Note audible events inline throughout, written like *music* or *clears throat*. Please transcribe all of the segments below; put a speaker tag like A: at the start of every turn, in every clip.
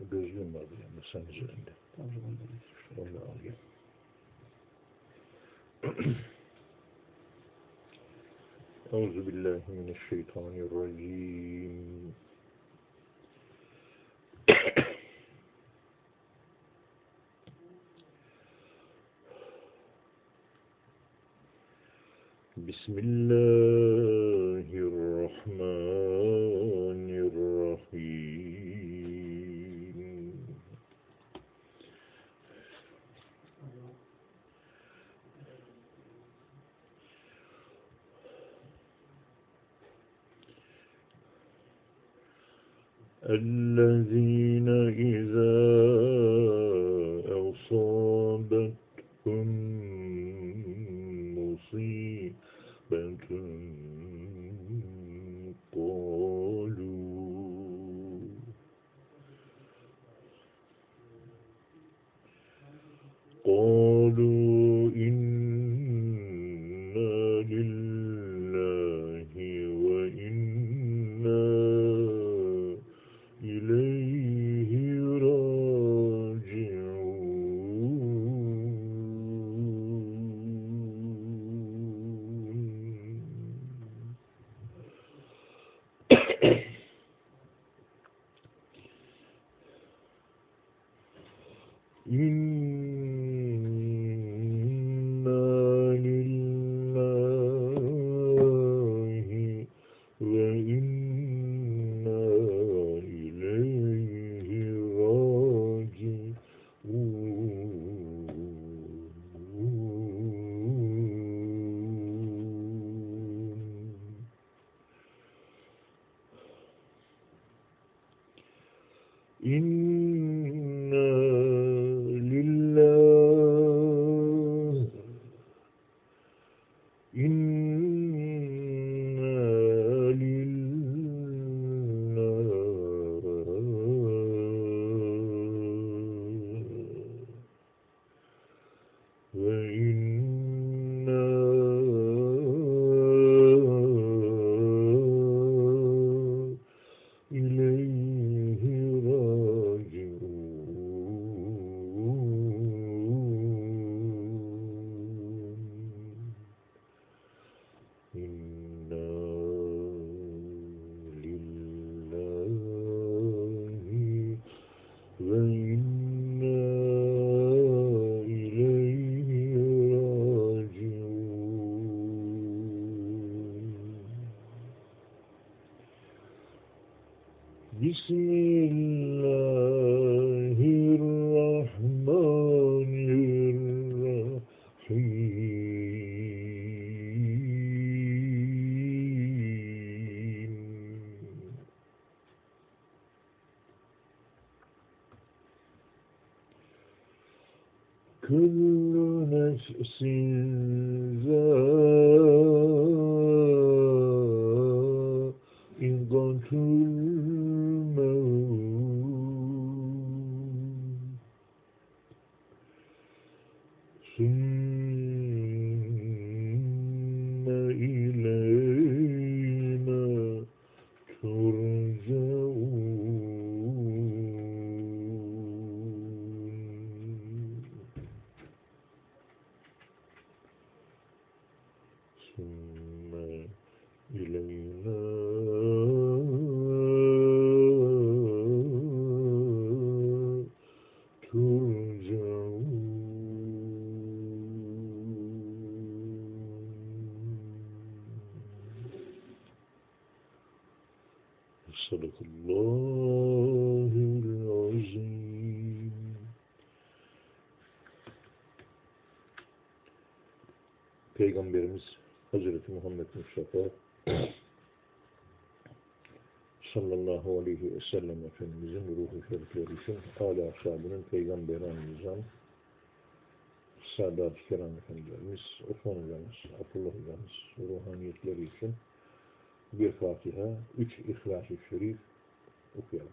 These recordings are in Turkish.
A: Gözlüğüm vardı yanında sen üzerinde. Onu al gel. *clears throat* Euzu billahi mineşşeytanirracim. *clears throat* Bismillahirrahmanirrahim. Sallallahu aleyhi ve sellem Efendimizin ruhu şerifleri âli ashabının peygamberi anlayacağım. Sadat-ı Kiram Efendilerimiz, Osman Hocamız, Abdullah Hocamız ruhaniyetleri için bir Fatiha, üç İhlas-ı Şerif okuyalım.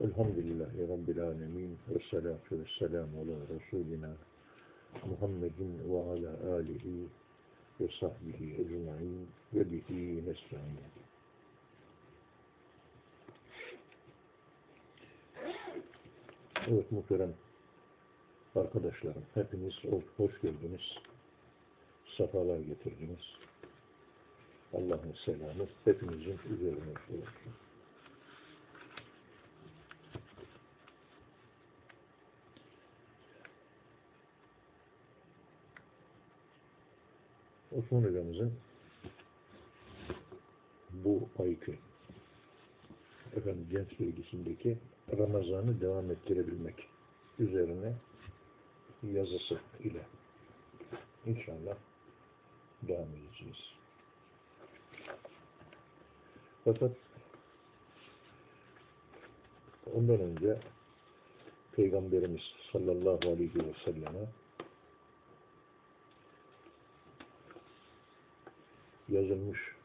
A: Elhamdülillahi Rabbil alemin. Ve salatu ve selamu ala Resulina Muhammedin ve ala alihi ve sahbihi ecma'in ve bihi nesta'in. Evet muhterem arkadaşlarım, hepiniz hoş geldiniz. Safalar getirdiniz. Allah'ın selamı hepimizin üzerine olsun. Osman Hocamızın bu ayki efendim genç bilgisindeki Ramazan'ı devam ettirebilmek üzerine yazısı ile inşallah devam edeceğiz. Fakat ondan önce Peygamberimiz sallallahu aleyhi ve selleme yazılmış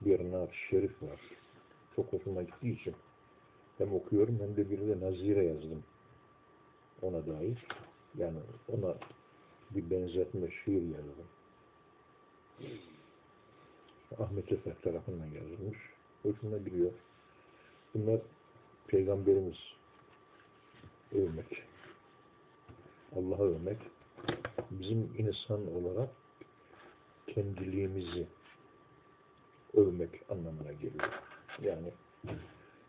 A: bir nar şerif var. Çok hoşuma gittiği için hem okuyorum hem de bir de nazire yazdım ona dair. Yani ona bir benzetme şiir yazdım. Ahmet Efer tarafından yazılmış. Hoşuma gidiyor. Bunlar Peygamberimiz övmek. Allah'a övmek. Bizim insan olarak kendiliğimizi övmek anlamına geliyor. Yani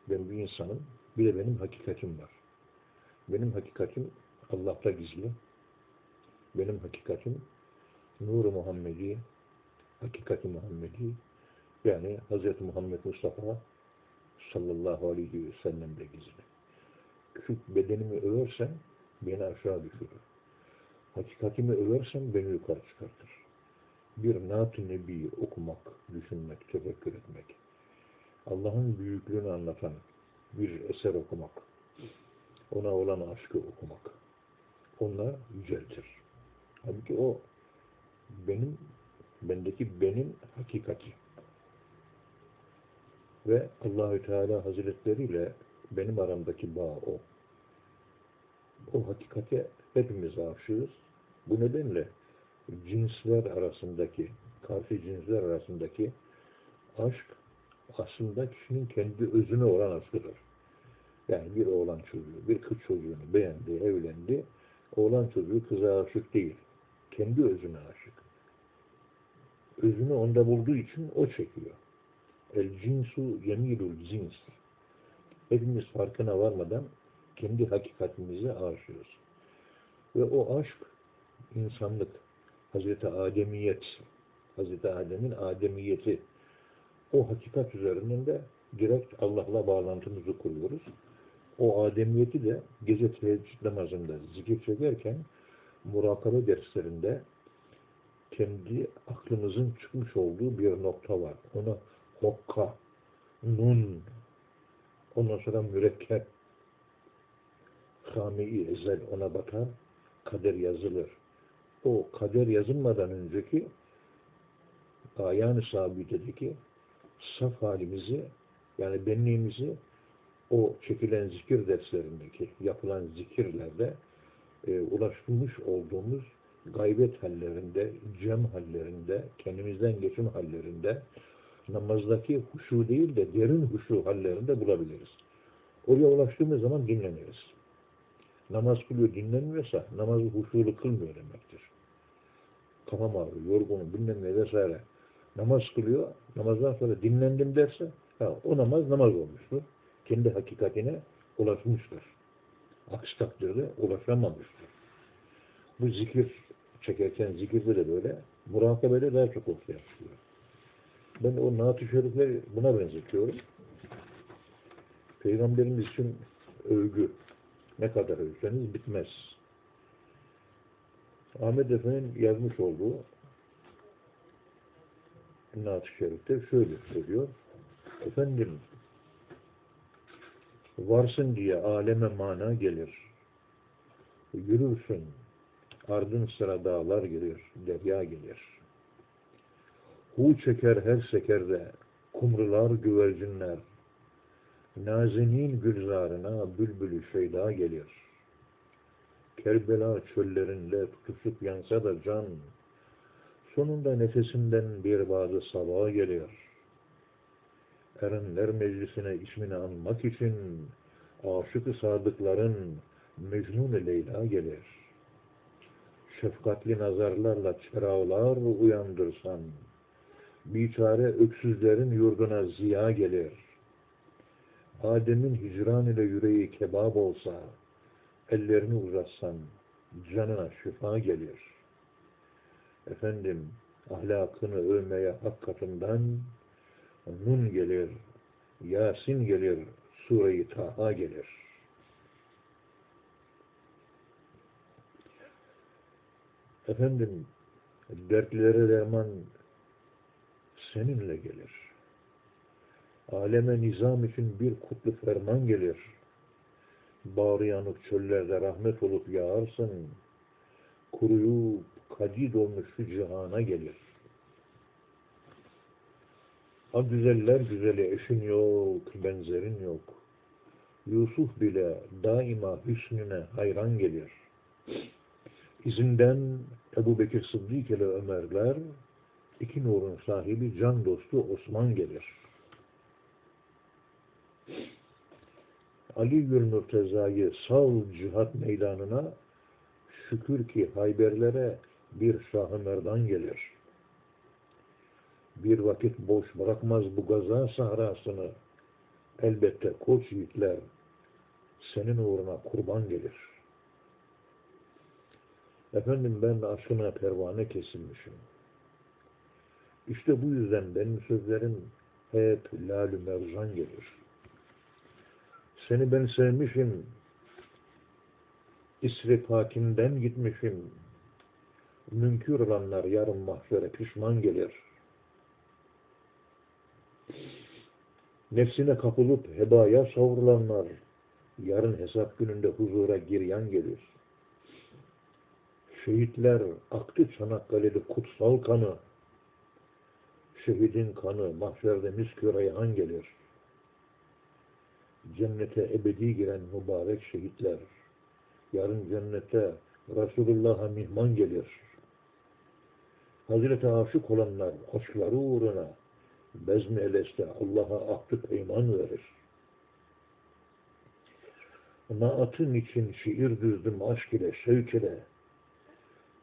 A: ben bir insanım, bir de benim hakikatim var. Benim hakikatim Allah'ta gizli. Benim hakikatim Nur-u Muhammedi, hakikati Muhammedi, yani Hz. Muhammed Mustafa sallallahu aleyhi ve sellem'de gizli. Küçük bedenimi översem beni aşağı düşürür. Hakikatimi översem beni yukarı çıkartır. Bir Nat-ı Nebi okumak, düşünmek, tefekkür etmek, Allah'ın büyüklüğünü anlatan bir eser okumak, ona olan aşkı okumak, onlar yüceltir. Halbuki o benim, bendeki benim hakikati. Ve Allahü Teala Hazretleri ile benim aramdaki bağ o. O hakikate hepimiz aşığız. Bu nedenle cinsler arasındaki, karşı cinsler arasındaki aşk aslında kişinin kendi özüne olan aşkıdır. Yani bir oğlan çocuğu, bir kız çocuğunu beğendi, evlendi. Oğlan çocuğu kıza aşık değil. Kendi özüne aşık. Özünü onda bulduğu için o çekiyor. El cinsu yemilul cins. Hepimiz farkına varmadan kendi hakikatimize aşığız. Ve o aşk insanlık, Hazreti Ademiyet, Hazreti Adem'in Ademiyeti, o hakikat üzerinden de direkt Allah'la bağlantımızı kuruyoruz. O ademiyeti de gece teheccüd namazında zikir çekerken murakabe derslerinde kendi aklımızın çıkmış olduğu bir nokta var. Ona hokka, nun, ondan sonra mürekkep, hame-i ezel ona bakar, kader yazılır. O kader yazılmadan önceki ayağını sabitedeki saf halimizi yani benliğimizi o çekilen zikir derslerindeki yapılan zikirlerde e, ulaşmış olduğumuz gaybet hallerinde, cem hallerinde, kendimizden geçim hallerinde namazdaki huşu değil de derin huşu hallerinde bulabiliriz. Oraya ulaştığımız zaman dinleniriz. Namaz kılıyor dinlenmiyorsa namazı huşulu kılmıyor demektir. Kafam ağrıyor, yorgunum, bilmem ne vesaire. Namaz kılıyor, namazdan sonra dinlendim derse ha, o namaz namaz olmuştur. Kendi hakikatine ulaşmıştır. Aksi takdirde ulaşamamıştır. Bu zikir çekerken zikirde de böyle, murakabede daha çok ortaya çıkıyor. Ben o naat-ı şerifleri buna benzetiyorum. Peygamberimiz için övgü. Ne kadar övseniz bitmez. Ahmet Efe'nin yazmış olduğu Naat-ı Şerif'te şöyle söylüyor. Efendim varsın diye aleme mana gelir. Yürürsün. Ardın sıra dağlar gelir, derya gelir. Hu çeker her sekerde, kumrular güvercinler. Nazinin gülzarına bülbülü şeyda gelir. Kerbela çöllerinde tutuşup yansa da can, sonunda nefesinden bir bazı sabah geliyor. Erenler meclisine ismini anmak için aşık-ı sadıkların Mecnun-i Leyla gelir. Şefkatli nazarlarla çırağlar uyandırsan, biçare öksüzlerin yurduna ziya gelir. Adem'in hicran ile yüreği kebap olsa, ellerini uzatsan, canına şifa gelir. Efendim, ahlakını övmeye hak katından, Nun gelir, Yasin gelir, Sure-i Taha gelir. Efendim, dertlilere derman seninle gelir. Aleme nizam için bir kutlu ferman gelir. Bağrı yanık çöllerde rahmet olup yağarsın. Kuruyup kadid olmuş şu cihana gelir. Ha güzeller güzeli eşin yok, benzerin yok. Yusuf bile daima hüsnüne hayran gelir. İzinden Ebu Bekir Sıddık ile Ömerler, iki nurun sahibi can dostu Osman gelir. Ali Mürteza'yı sal cihat meydanına, şükür ki Hayberlere bir Şah-ı Merdan gelir. Bir vakit boş bırakmaz bu gaza sahrasını, elbette koç yiğitler senin uğruna kurban gelir. Efendim ben aşkına pervane kesilmişim. İşte bu yüzden benim sözlerim hep lalü mercan gelir. Seni ben sevmişim, İsrif hakimden gitmişim. Münkür olanlar yarın mahşere pişman gelir. Nefsine kapılıp hebaya savrulanlar yarın hesap gününde huzura giryan gelir. Şehitler aktı Çanakkale'de kutsal kanı. Şehidin kanı mahşerde miskü reyhan gelir. Cennete ebedi giren mübarek şehitler. Yarın cennete Resulullah'a mihman gelir. Hazreti aşık olanlar aşkları uğruna bezmi eleste Allah'a ahdı peyman verir. Naatın için şiir düzdüm aşk ile, şevk ile.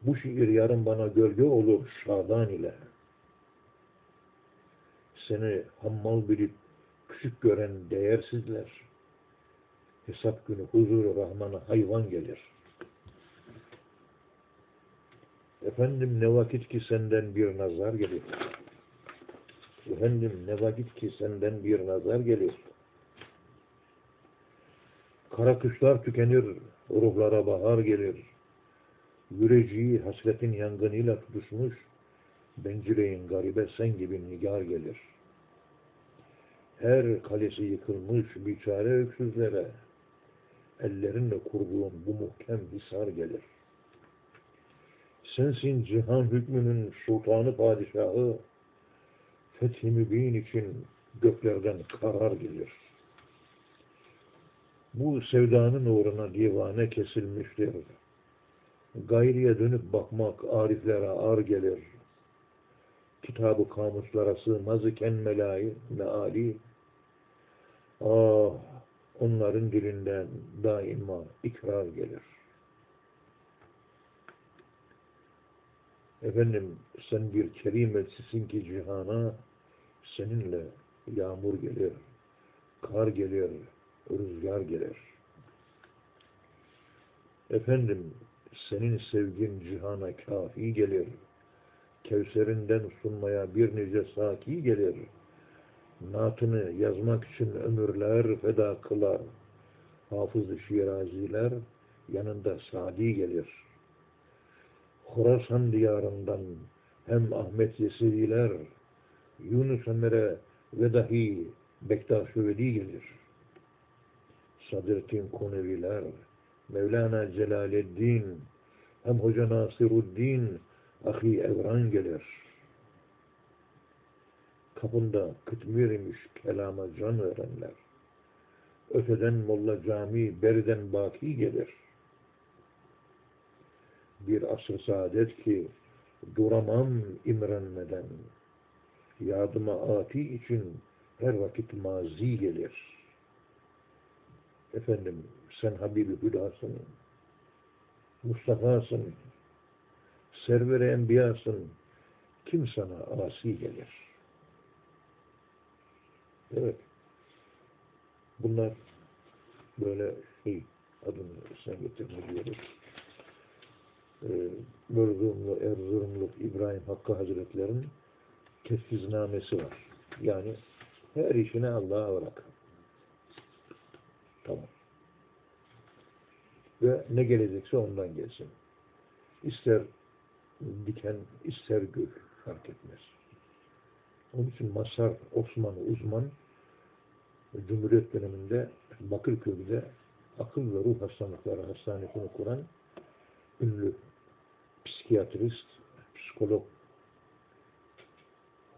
A: Bu şiir yarın bana gölge olur şadan ile. Seni hammal bilip küçük gören değersizler. Hesap günü huzuru Rahman'a hayvan gelir. Efendim ne vakit ki senden bir nazar gelir. Efendim ne vakit ki senden bir nazar gelir. Kara kışlar tükenir, ruhlara bahar gelir. Yüreciği hasretin yangınıyla tutuşmuş, bencileyin garibe sen gibi nigar gelir. Her kalesi yıkılmış biçare öksüzlere, ellerinle kurduğun bu muhkem hisar gelir. Sensin cihan hükmünün sultanı padişahı, fethi mübin için göklerden karar gelir. Bu sevdanın uğruna divane kesilmiştir. Gayriye dönüp bakmak ariflere ar gelir. Kitabı kamuslara sığmaz iken melai, meali. Ah, onların dilinden daima ikrar gelir. Efendim sen bir kerim elçisin ki cihana seninle yağmur gelir, kar gelir, rüzgar gelir. Efendim senin sevgin cihana kafi gelir. Kevserinden sunmaya bir nice saki gelir. Naatını yazmak için ömürler feda kılar. Hafız-ı Şiraziler yanında Sadi gelir. Horasan diyarından hem Ahmet Yeseviler, Yunus Emre ve dahi Bektaş-ı Veli gelir. Sadrettin Koneviler, Mevlana Celaleddin, hem Hoca Nasiruddin, Ahi Evran gelir. Kapında kıtmir imiş kelama can verenler. Öteden Molla Cami, beriden Baki gelir. Bir asr saadet ki duramam imrenmeden. Yardıma ati için her vakit mazi gelir. Efendim sen Habibi Hüdasın, Mustafa'sın, server-i enbiyasın, kim sana asi gelir? Evet. Bunlar böyle şey, adını sen getirme diyoruz. Ee, Erzurumlu, Erzurumlu İbrahim Hakkı Hazretleri'nin tefviznamesi var. Yani her işini Allah'a bırak. Tamam. Ve ne gelecekse ondan gelsin. İster diken, ister gül fark etmez. Onun için Masar Osman uzman Cumhuriyet döneminde Bakırköy'de akıl ve ruh hastalıkları hastanesini kuran ünlü psikiyatrist, psikolog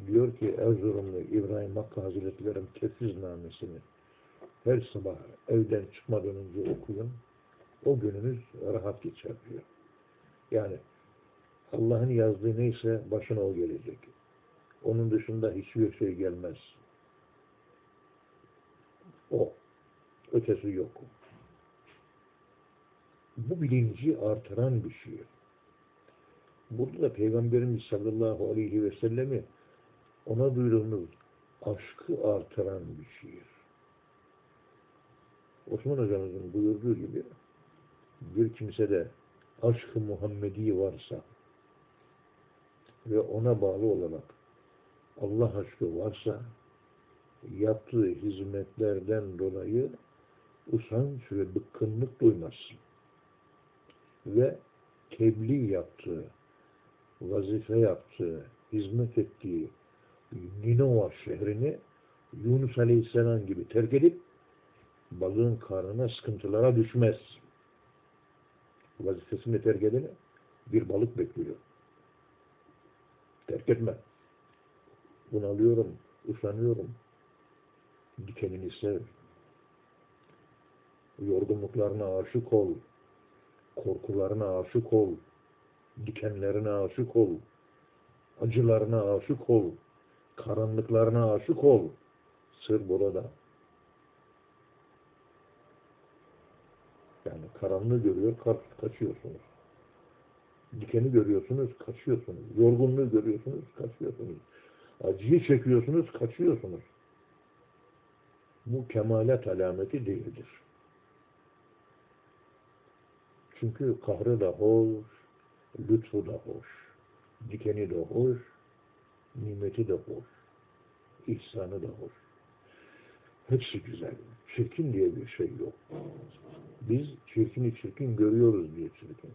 A: diyor ki Erzurumlu İbrahim Hakkı Hazretleri'nin tefviznamesini her sabah evden çıkmadan önce okuyun. O gününüz rahat geçer diyor. Yani Allah'ın yazdığı neyse başına o gelecek. Onun dışında hiçbir şey gelmez. O. Ötesi yok. Bu bilinci artıran bir şey. Burada da Peygamberimiz sallallahu aleyhi ve sellemi ona duyduğumuz aşkı artıran bir şiir. Osman hocamızın buyurduğu gibi bir kimsede aşkı Muhammedi varsa ve ona bağlı olarak Allah aşkı varsa yaptığı hizmetlerden dolayı usanç ve bıkkınlık duymazsın. Ve tebliğ yaptığı, vazife yaptığı, hizmet ettiği Ninova şehrini Yunus Aleyhisselam gibi terk edip balığın karnına sıkıntılara düşmez. Vazifesini terk edene bir balık bekliyor. Terk etme. Bunalıyorum, usanıyorum. Dikenini sev. Yorgunluklarına aşık ol. Korkularına aşık ol. Dikenlerine aşık ol. Acılarına aşık ol. Karanlıklarına aşık ol. Sır burada. Yani karanlığı görüyor, ka kaçıyorsunuz. Dikeni görüyorsunuz, kaçıyorsunuz. Yorgunluğu görüyorsunuz, kaçıyorsunuz. Acıyı çekiyorsunuz, kaçıyorsunuz. Bu kemalet alameti değildir. Çünkü kahrı da hoş, lütfu da hoş, dikeni de hoş, nimeti de hoş, ihsanı da hoş. Hepsi güzel. Çirkin diye bir şey yok. Biz çirkini çirkin görüyoruz diye çirkin.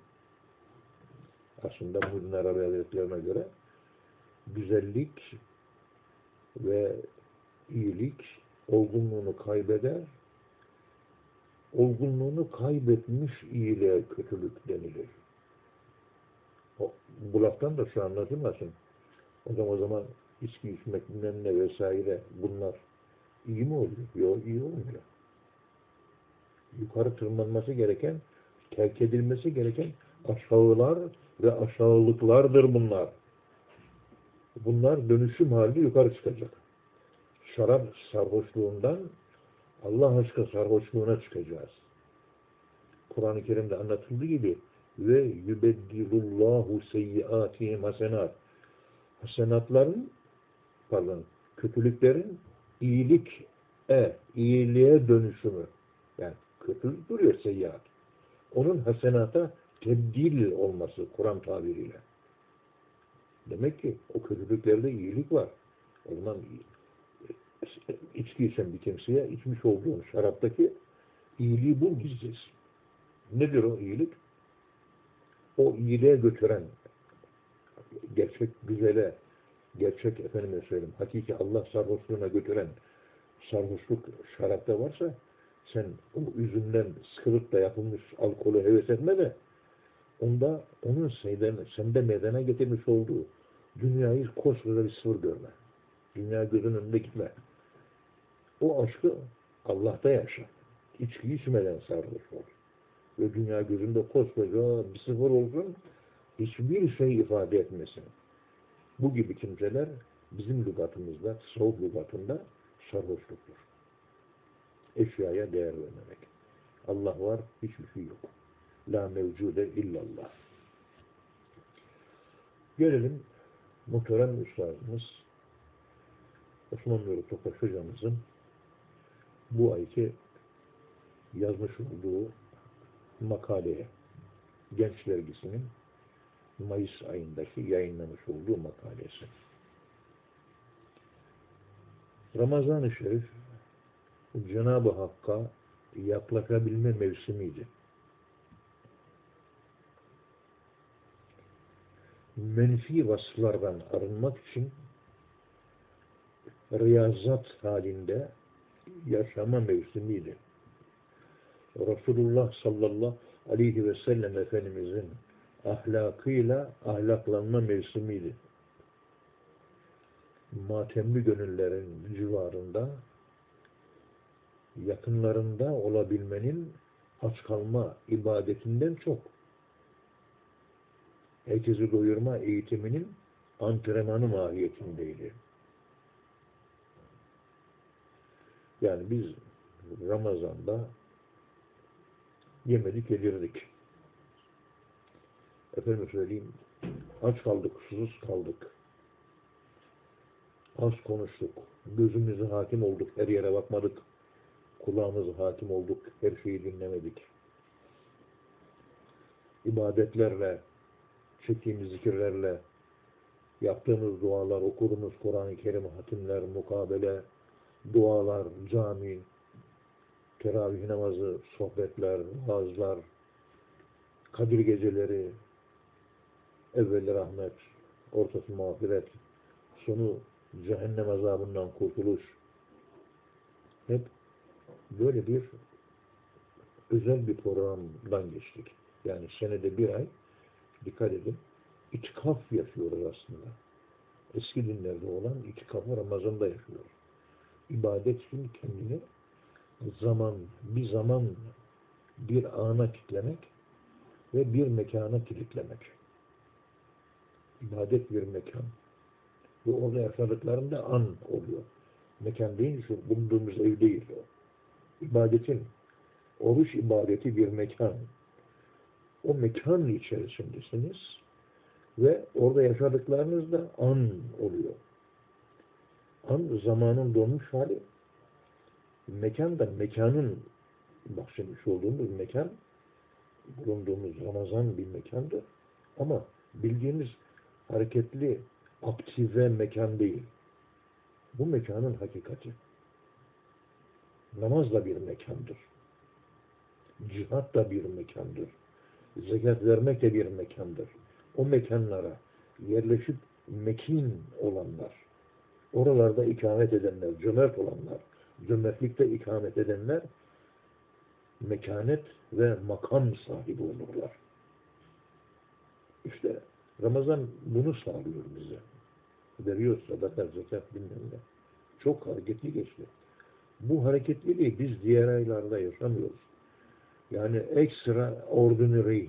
A: Aslında Muhyiddin Arabi Hazretlerine göre güzellik ve iyilik olgunluğunu kaybeder, olgunluğunu kaybetmiş iyiliğe kötülük denilir. O, bu laftan da şu anlatılmasın. O zaman, o zaman içki içmek bilmem ne vesaire bunlar iyi mi oluyor? Yok iyi olmuyor. Yukarı tırmanması gereken, terk edilmesi gereken aşağılar ve aşağılıklardır bunlar. Bunlar dönüşüm halinde yukarı çıkacak. Şarap sarhoşluğundan Allah aşkı sarhoşluğuna çıkacağız. Kur'an-ı Kerim'de anlatıldığı gibi ve yubeddilullahu seyyiatihim hasenat. Hasenatların pardon kötülüklerin iyilik e, iyiliğe dönüşümü. Yani kötülük duruyor seyyiat. Onun hasenata tebdil olması Kur'an tabiriyle. Demek ki o kötülüklerde iyilik var. O zaman içki içen bir kimseye içmiş olduğun şaraptaki iyiliği bul gizliz. Nedir o iyilik? O iyiliğe götüren, gerçek güzele, gerçek efendime söyleyeyim, hakiki Allah sarhoşluğuna götüren sarhoşluk şarapta varsa sen o üzümden sıkılıp da yapılmış alkolü heves etme de onda onun senden, sende meydana getirmiş olduğu dünyayı koskoca bir sıfır görme. Dünya gözünün önünde gitme. O aşkı Allah'ta yaşa. İçki içmeden sarhoş ol. Ve dünya gözünde koskoca bir sıfır olsun, hiçbir şey ifade etmesin. Bu gibi kimseler bizim lügatımızda, soğuk lügatında sarhoşluktur. Eşyaya değer vermemek. Allah var, hiçbir şey yok. La mevcude illallah. Gelelim muhterem üstadımız Osman Nuri Tokaş hocamızın bu ayki yazmış olduğu makaleye Genç Dergisi'nin Mayıs ayındaki yayınlamış olduğu makalesi. Ramazan-ı Şerif Cenab-ı Hakk'a yaklaşabilme mevsimiydi. Menfi vasıflardan arınmak için riyazat halinde yaşama mevsimiydi. Resulullah sallallahu aleyhi ve sellem Efendimizin ahlakıyla ahlaklanma mevsimiydi. Matemli gönüllerin civarında yakınlarında olabilmenin aç kalma ibadetinden çok herkesi doyurma eğitiminin antrenmanı mahiyetindeydi. Yani biz Ramazan'da yemedik, yedirdik. Efendim söyleyeyim, aç kaldık, susuz kaldık. Az konuştuk, gözümüze hakim olduk, her yere bakmadık. Kulağımıza hakim olduk, her şeyi dinlemedik. İbadetlerle, çektiğimiz zikirlerle, yaptığımız dualar, okuduğumuz Kur'an-ı Kerim, hatimler, mukabele, dualar, cami, teravih namazı, sohbetler, vaazlar, Kadir geceleri, evveli rahmet, ortası mağfiret, sonu cehennem azabından kurtuluş. Hep böyle bir özel bir programdan geçtik. Yani senede bir ay, dikkat edin, itikaf yaşıyoruz aslında. Eski dinlerde olan itikafı Ramazan'da yaşıyoruz. İbadet için kendini zaman, bir zaman, bir ana kitlemek ve bir mekana kilitlemek. İbadet bir mekan. Ve orada yaşadıklarında an oluyor. Mekan değil, şu bulunduğumuz ev değil o. İbadetin, oruç ibadeti bir mekan. O mekan içerisindesiniz ve orada yaşadıklarınız da an oluyor. An zamanın donmuş hali, mekan da mekanın bahsetmiş olduğumuz mekan bulunduğumuz Ramazan bir mekandır. Ama bildiğimiz hareketli, aktive mekan değil. Bu mekanın hakikati. Namaz da bir mekandır. Cihat da bir mekandır. Zekat vermek de bir mekandır. O mekanlara yerleşip mekin olanlar, oralarda ikamet edenler, cömert olanlar, cömertlikte ikamet edenler mekanet ve makam sahibi olurlar. İşte Ramazan bunu sağlıyor bize. Veriyor sadaka, zekat bilmem ne. Çok hareketli geçti. Bu hareketliliği biz diğer aylarda yaşamıyoruz. Yani ekstra ordinary,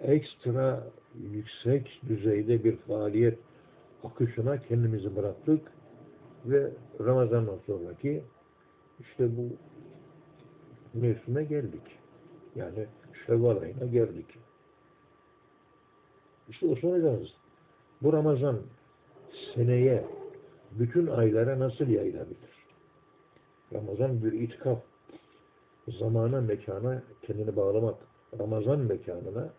A: ekstra yüksek düzeyde bir faaliyet akışına kendimizi bıraktık ve Ramazan'dan sonraki işte bu mevsime geldik. Yani Şevval ayına geldik. İşte o soracağız. Bu Ramazan seneye bütün aylara nasıl yayılabilir? Ramazan bir itikaf. Zamana, mekana kendini bağlamak. Ramazan mekanına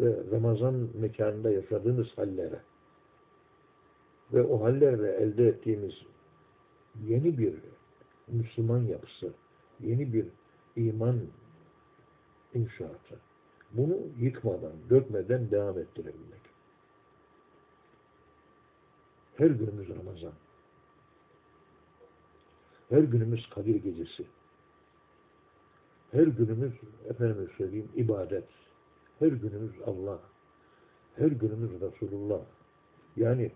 A: ve Ramazan mekanında yaşadığımız hallere ve o hallerle elde ettiğimiz yeni bir Müslüman yapısı, yeni bir iman inşaatı. Bunu yıkmadan, dökmeden devam ettirebilmek. Her günümüz Ramazan. Her günümüz Kadir Gecesi. Her günümüz, efendim söyleyeyim, ibadet. Her günümüz Allah. Her günümüz Resulullah. Yani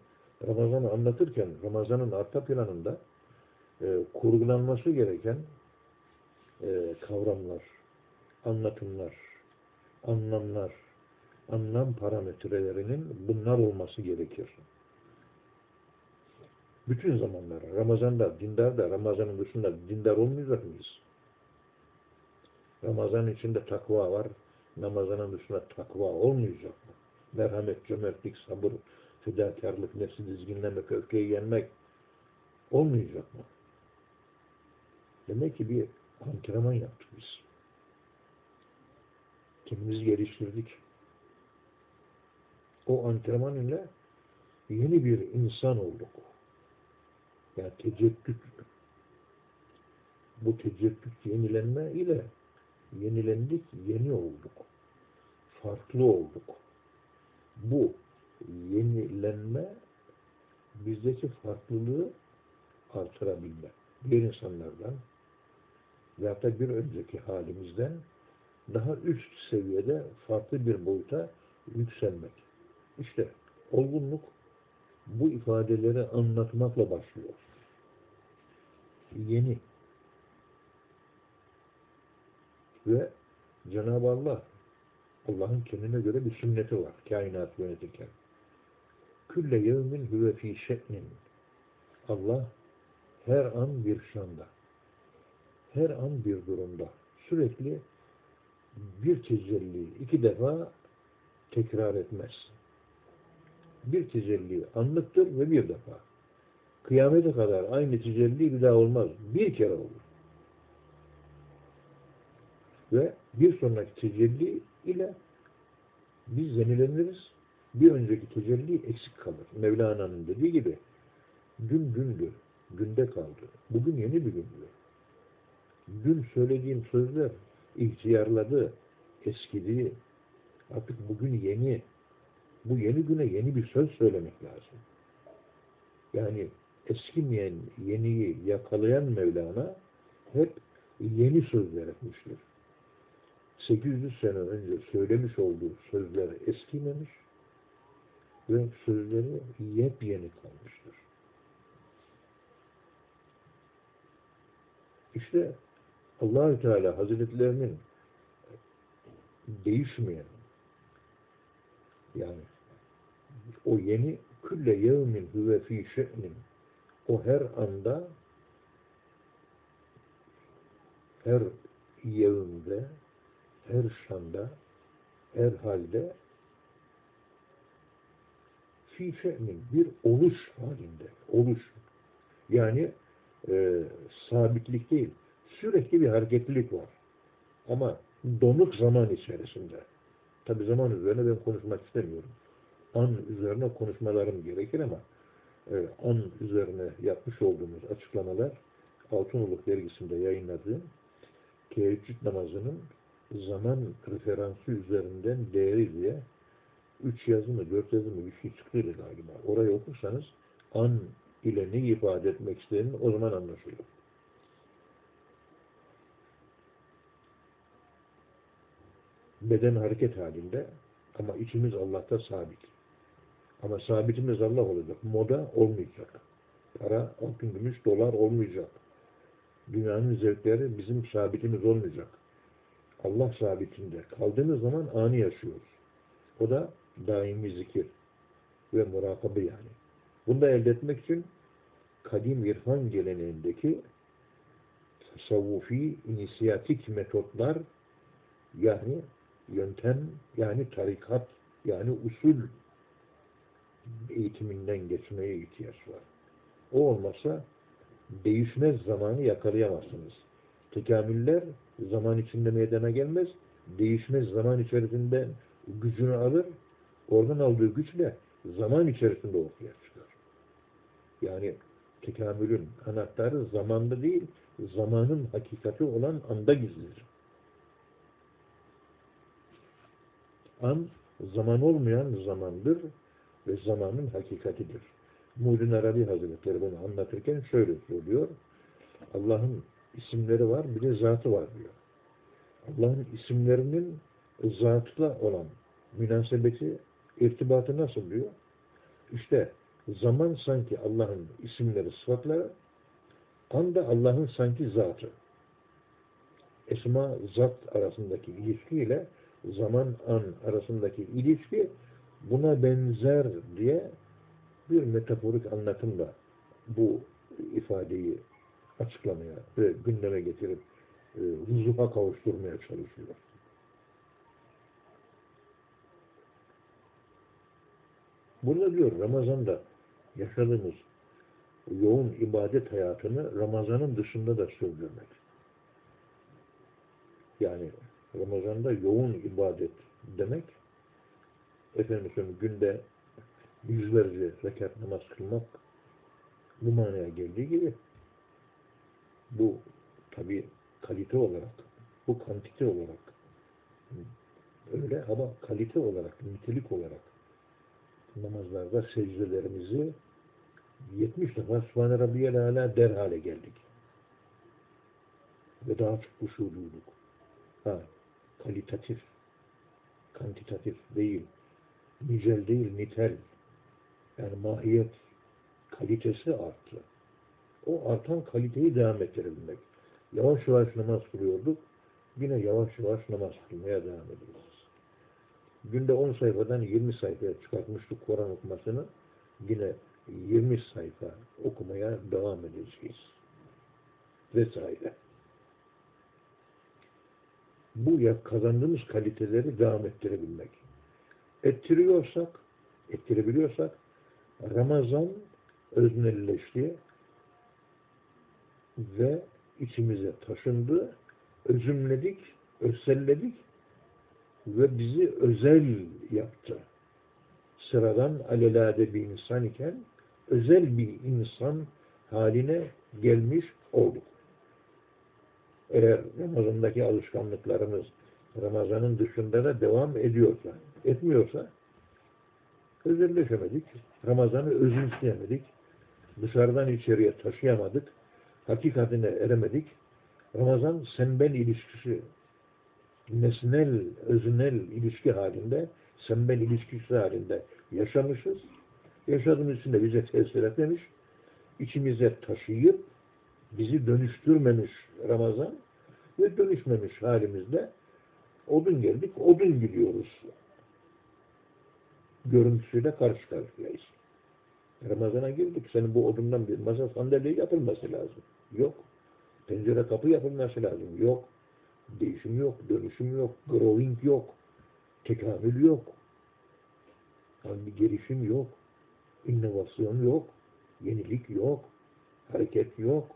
A: Ramazan'ı anlatırken Ramazan'ın arka planında e, kurgulanması gereken e, kavramlar, anlatımlar, anlamlar, anlam parametrelerinin bunlar olması gerekir. Bütün zamanlar, Ramazan'da, dindarda, Ramazan'ın dışında dindar olmayacak mıyız? Ramazan içinde takva var, Ramazan'ın dışında takva olmayacak mı? Merhamet, cömertlik, sabır, fedakarlık, nefsi dizginlemek, öfkeyi yenmek olmayacak mı? Demek ki bir antrenman yaptık biz. Kendimizi geliştirdik. O antrenman ile yeni bir insan olduk. Yani teceddüt. Bu teceddüt yenilenme ile yenilendik, yeni olduk. Farklı olduk. Bu yenilenme bizdeki farklılığı artırabilme. Diğer insanlardan veyahut da bir önceki halimizden daha üst seviyede farklı bir boyuta yükselmek. İşte olgunluk bu ifadeleri anlatmakla başlıyor. Yeni. Ve Cenab-ı Allah Allah'ın kendine göre bir sünneti var kainat yönetirken. Külle yevmin huve fî şe'nin. Allah her an bir şanda. Her an bir durumda. Sürekli bir tecelli iki defa tekrar etmez. Bir tecelli anlıktır ve bir defa. Kıyamete kadar aynı tecelli bir daha olmaz. Bir kere olur. Ve bir sonraki tecelli ile biz yenileniriz. Bir önceki tecelli eksik kalır. Mevlana'nın dediği gibi dün gündü, günde kaldı. Bugün yeni bir gündü. Dün söylediğim sözler ihtiyarladı, eskidi. Artık bugün yeni. Bu yeni güne yeni bir söz söylemek lazım. Yani eskimeyen, yeniyi yakalayan Mevlana hep yeni sözler etmiştir. 800 sene önce söylemiş olduğu sözler eskimemiş ve sözleri yepyeni kalmıştır. İşte Allahü Teala Hazretlerinin değişmeyen yani o yeni külle yevmin huve fî şe'nin o her anda her yevmde her şanda her halde fî bir oluş halinde oluş yani e, sabitlik değil sürekli bir hareketlilik var. Ama donuk zaman içerisinde. Tabi zaman üzerine ben konuşmak istemiyorum. An üzerine konuşmalarım gerekir ama e, an üzerine yapmış olduğumuz açıklamalar Altınoluk dergisinde yayınladığım teheccüd namazının zaman referansı üzerinden değeri diye üç yazı mı, dört yazı mı bir şey çıktıydı galiba. Orayı okursanız an ile ne ifade etmek istediğini o zaman anlaşılır. beden hareket halinde ama içimiz Allah'ta sabit. Ama sabitimiz Allah olacak. Moda olmayacak. Para, altın, gümüş, dolar olmayacak. Dünyanın zevkleri bizim sabitimiz olmayacak. Allah sabitinde. Kaldığımız zaman anı yaşıyoruz. O da daimi zikir ve murakabe yani. Bunu da elde etmek için kadim irfan geleneğindeki tasavvufi inisiyatik metotlar yani yöntem yani tarikat yani usul eğitiminden geçmeye ihtiyaç var. O olmasa değişmez zamanı yakalayamazsınız. Tekamüller zaman içinde meydana gelmez. Değişmez zaman içerisinde gücünü alır. Oradan aldığı güçle zaman içerisinde ortaya çıkar. Yani tekamülün anahtarı zamanda değil, zamanın hakikati olan anda gizlidir. An, zaman olmayan zamandır ve zamanın hakikatidir. Muhyiddin Arabi Hazretleri bunu anlatırken şöyle söylüyor. Allah'ın isimleri var, bir de zatı var diyor. Allah'ın isimlerinin zatla olan münasebeti, irtibatı nasıl diyor? İşte zaman sanki Allah'ın isimleri, sıfatları, anda Allah'ın sanki zatı. Esma, zat arasındaki ilişkiyle zaman, an arasındaki ilişki buna benzer diye bir metaforik anlatımla bu ifadeyi açıklamaya ve gündeme getirip e, huzuha kavuşturmaya çalışıyor. Burada diyor Ramazan'da yaşadığımız yoğun ibadet hayatını Ramazan'ın dışında da sürdürmek. Yani Ramazan'da yoğun ibadet demek efendim günde yüzlerce rekat namaz kılmak bu manaya geldiği gibi bu tabi kalite olarak bu kantite olarak öyle ama kalite olarak nitelik olarak namazlarda secdelerimizi 70 defa Sübhane Rabbiyel Ala der hale geldik. Ve daha çok kuşu duyduk. Ha, kalitatif, kantitatif değil, nicel değil, nitel. Yani mahiyet, kalitesi arttı. O artan kaliteyi devam ettirebilmek. Yavaş yavaş namaz kılıyorduk. Yine yavaş yavaş namaz kılmaya devam ediyoruz. Günde 10 sayfadan 20 sayfaya çıkartmıştık Kur'an okumasını. Yine 20 sayfa okumaya devam edeceğiz. Vesaire. Bu ya kazandığımız kaliteleri devam ettirebilmek. Ettiriyorsak, ettirebiliyorsak Ramazan öznelleşti ve içimize taşındı, özümledik, özselledik ve bizi özel yaptı. Sıradan alelade bir insan iken özel bir insan haline gelmiş olduk. Eğer Ramazan'daki alışkanlıklarımız Ramazan'ın dışında da devam ediyorsa, etmiyorsa özelleşemedik. Ramazan'ı özümseyemedik. Dışarıdan içeriye taşıyamadık. Hakikatine eremedik. Ramazan sen ben ilişkisi nesnel, öznel ilişki halinde sen ben ilişkisi halinde yaşamışız. Yaşadığımız için de bize tesir etmemiş. içimize taşıyıp bizi dönüştürmemiş Ramazan ve dönüşmemiş halimizde odun geldik, odun gidiyoruz. Görüntüsüyle karşı karşıyayız. Ramazana girdik. Senin bu odundan bir masa sandalye yapılması lazım. Yok. Pencere kapı yapılması lazım. Yok. Değişim yok. Dönüşüm yok. Growing yok. Tekamül yok. Yani bir gelişim yok. İnovasyon yok. Yenilik yok. Hareket yok.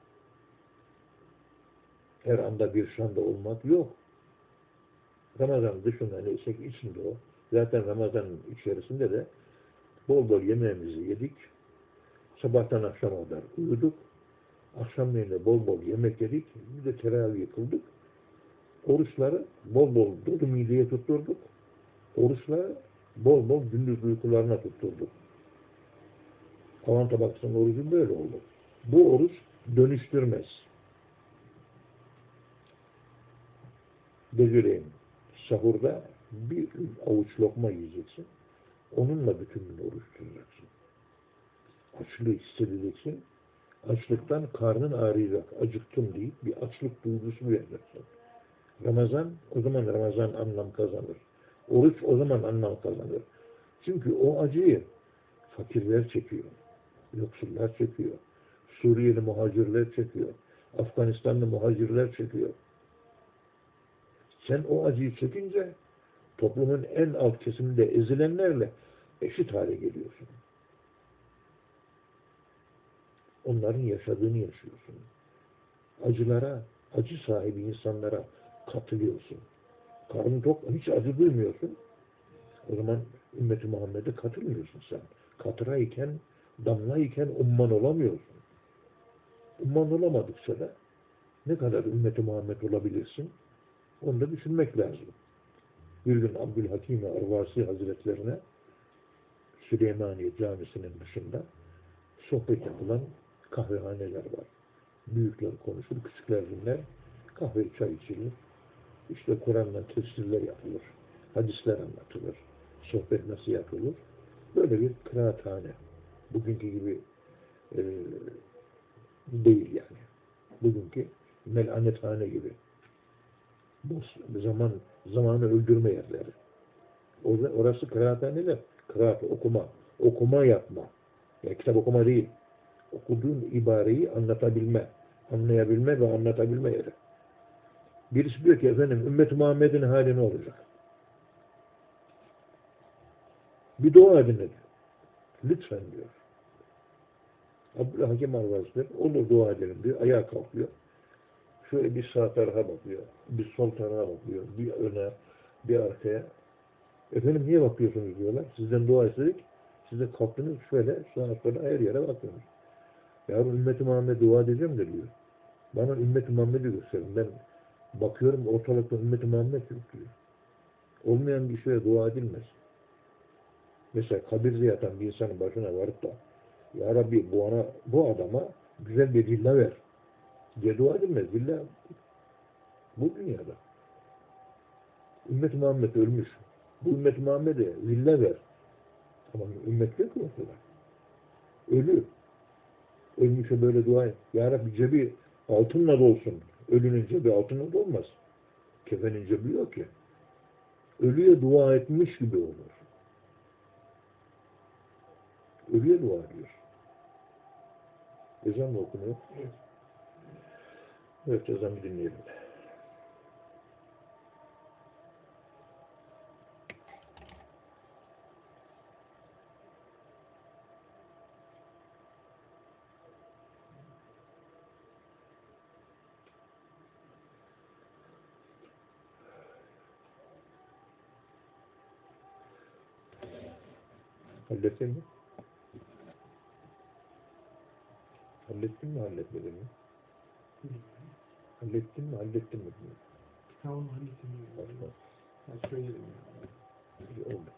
A: Her anda bir şanda olmak yok. Ramazan dışında neysek içinde o. Zaten Ramazan içerisinde de bol bol yemeğimizi yedik. Sabahtan akşama kadar uyuduk. Akşamleyin bol bol yemek yedik. Bir de teravih kıldık. Oruçları bol bol dolu mideye tutturduk. Oruçları bol bol gündüz uykularına tutturduk. Kavan tabakçının orucu böyle oldu. Bu oruç dönüştürmez. Geceleyin sahurda bir avuç lokma yiyeceksin. Onunla bütün gün oruç tutacaksın. Açlığı hissedeceksin. Açlıktan karnın ağrıyacak. Acıktım deyip bir açlık duygusu vereceksin. Ramazan, o zaman Ramazan anlam kazanır. Oruç o zaman anlam kazanır. Çünkü o acıyı fakirler çekiyor. Yoksullar çekiyor. Suriyeli muhacirler çekiyor. Afganistanlı muhacirler çekiyor. Sen o acıyı çekince toplumun en alt kesiminde ezilenlerle eşit hale geliyorsun. Onların yaşadığını yaşıyorsun. Acılara, acı sahibi insanlara katılıyorsun. Karnın tok, hiç acı duymuyorsun. O zaman ümmeti Muhammed'e katılmıyorsun sen. Katıra iken, damla iken umman olamıyorsun. Umman olamadıkça da ne kadar ümmeti Muhammed olabilirsin? Onu da düşünmek lazım. Bir gün Abdülhakim Arvasi Hazretlerine Süleymaniye Camisi'nin dışında sohbet yapılan kahvehaneler var. Büyükler konuşur, küçükler dinler. Kahve, çay içilir. İşte Kur'an'dan tefsirler yapılır. Hadisler anlatılır. Sohbet nasıl yapılır? Böyle bir kıraathane. Bugünkü gibi e, değil yani. Bugünkü melanethane gibi. Boş zaman, zamanı öldürme yerleri. Orada, orası kıraathaneler. Kıraat, okuma. Okuma yapma. Yani kitap okuma değil. Okuduğun ibareyi anlatabilme. Anlayabilme ve anlatabilme yeri. Birisi diyor ki efendim ümmet Muhammed'in hali ne olacak? Bir dua edin diyor. Lütfen diyor. Abdülhakim Arvaz'dır. Olur dua edelim diyor. Ayağa kalkıyor. Şöyle bir sağ tarafa bakıyor. Bir sol tarafa bakıyor. Bir öne, bir arkaya. Efendim niye bakıyorsunuz diyorlar. Sizden dua istedik. Siz de kalktınız şöyle sağa sola her yere bakıyorsunuz. Yarın ümmeti Muhammed dua edeceğim de diyor. Bana ümmeti Muhammed'i gösterin. Ben bakıyorum ortalıkta ümmeti Muhammed yok. Olmayan bir şeye dua edilmez. Mesela kabirde yatan bir insanın başına varıp da Ya Rabbi bu, ana, bu adama güzel bir villa ver diye dua edilmez. Villa bu dünyada. Ümmet Muhammed ölmüş. Bu ümmet Muhammed'e villa ver. Ama ümmet yok ortada? Ölü. Ölmüşe böyle dua et. Ya Rabbi cebi altınla dolsun. Ölünün cebi altınla dolmaz. Kefenin cebi yok ki. Ölüye dua etmiş gibi olur. Ölüye dua ediyor. Ezan mı okunuyor?
B: Evet.
A: Evet ezanı dinleyelim. Hallettin mi? Hallettin mi, halletmedin mi? Hallettin mi, hallettin mi?
B: Tamam hallettim.
A: Başka.
B: Ben söyledim ya.
A: İyi oldu.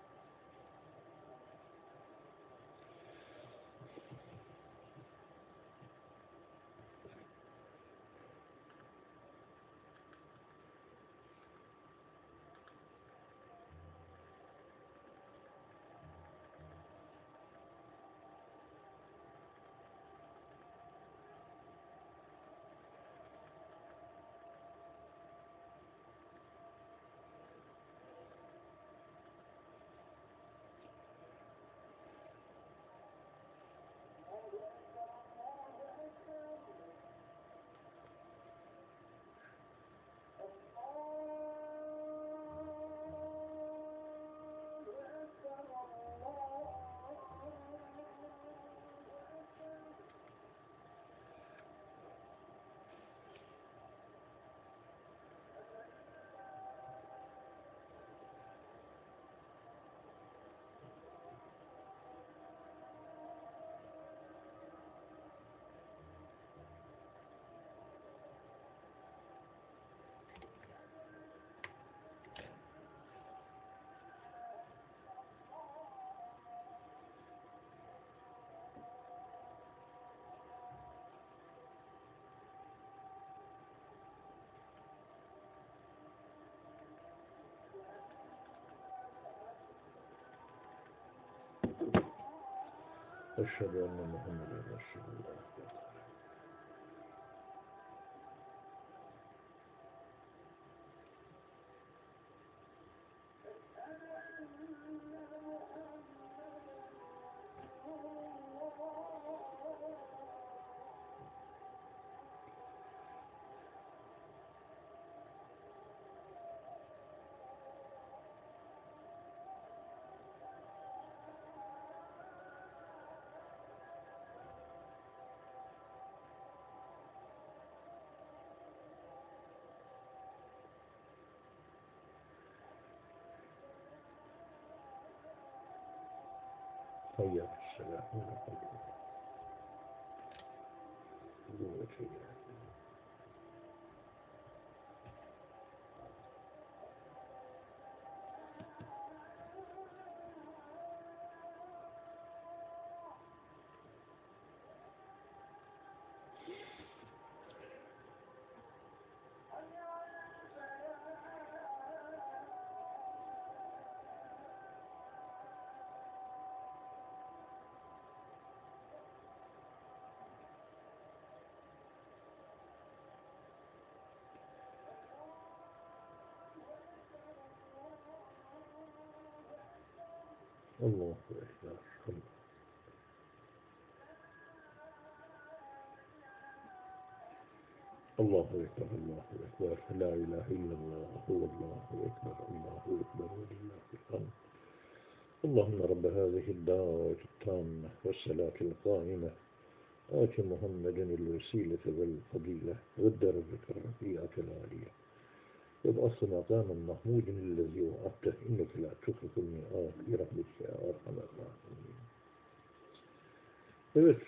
A: Eşhedü enne Muhammeden Resulullah. поехавшего. Думаю, что я. الله أكبر. الله أكبر الله أكبر. لا إله إلا الله هو الله أكبر الله أكبر ولله الحمد اللهم رب هذه الدار التامة والصلاة القائمة. آت محمدا الوسيلة والفضيلة والدرجة الرفيعة العالية وابعث مقاما محمود الذي وعدته إنك لا تخلف الميعاد برحمتك يا أرحم الراحمين Evet,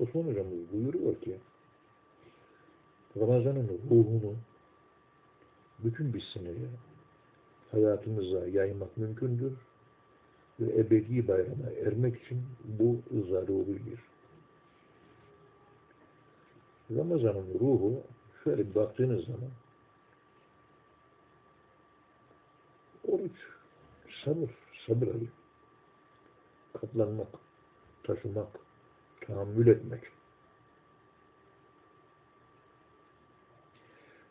A: Osman Hocamız buyuruyor ki Ramazan'ın ruhunu bütün bir seneye hayatımıza yaymak mümkündür ve ebedi bayrama ermek için bu zaruridir. Ramazan'ın ruhu şöyle bir baktığınız zaman oruç, sabır, sabır ayı, katlanmak, taşımak, tahammül etmek.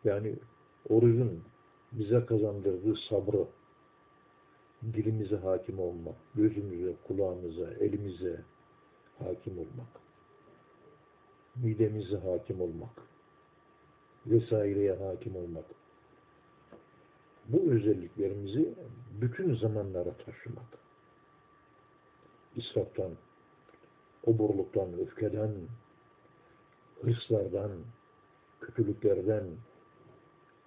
A: Yani orucun bize kazandırdığı sabrı, dilimize hakim olmak, gözümüze, kulağımıza, elimize hakim olmak, midemize hakim olmak, vesaireye hakim olmak. Bu özelliklerimizi bütün zamanlara taşımak. İsraftan, oburluktan, öfkeden, hırslardan, kötülüklerden,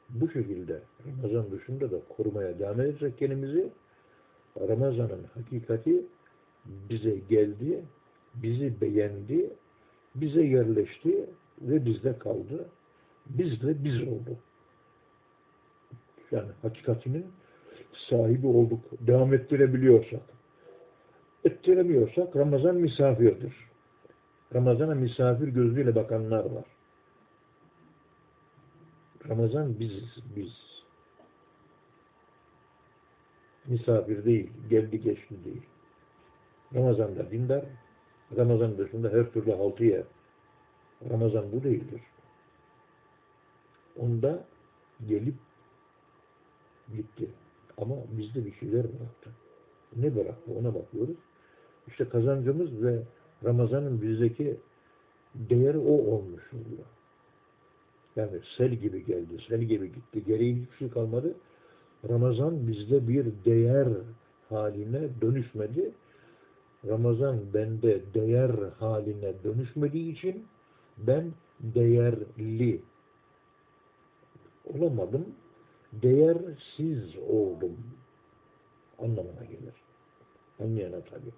A: bu şekilde Ramazan dışında da korumaya devam edecek kendimizi Ramazan'ın hakikati bize geldi, bizi beğendi, bize yerleşti ve bizde kaldı. Biz de biz olduk. Yani hakikatinin sahibi olduk. Devam ettirebiliyorsak. Ettiremiyorsak Ramazan misafirdir. Ramazan'a misafir gözüyle bakanlar var. Ramazan biziz, biz. Misafir değil, geldi geçti değil. Ramazan'da dindar, Ramazan dışında her türlü haltı yer. Ramazan bu değildir. Onda gelip gitti. Ama bizde bir şeyler bıraktı. Ne bıraktı ona bakıyoruz. İşte kazancımız ve Ramazan'ın bizdeki değeri o olmuş oluyor. Yani sel gibi geldi, sel gibi gitti. Geriye hiçbir şey kalmadı. Ramazan bizde bir değer haline dönüşmedi. Ramazan bende değer haline dönüşmediği için ben değerli olamadım. Değersiz oldum anlamına gelir. Anlayana tabii.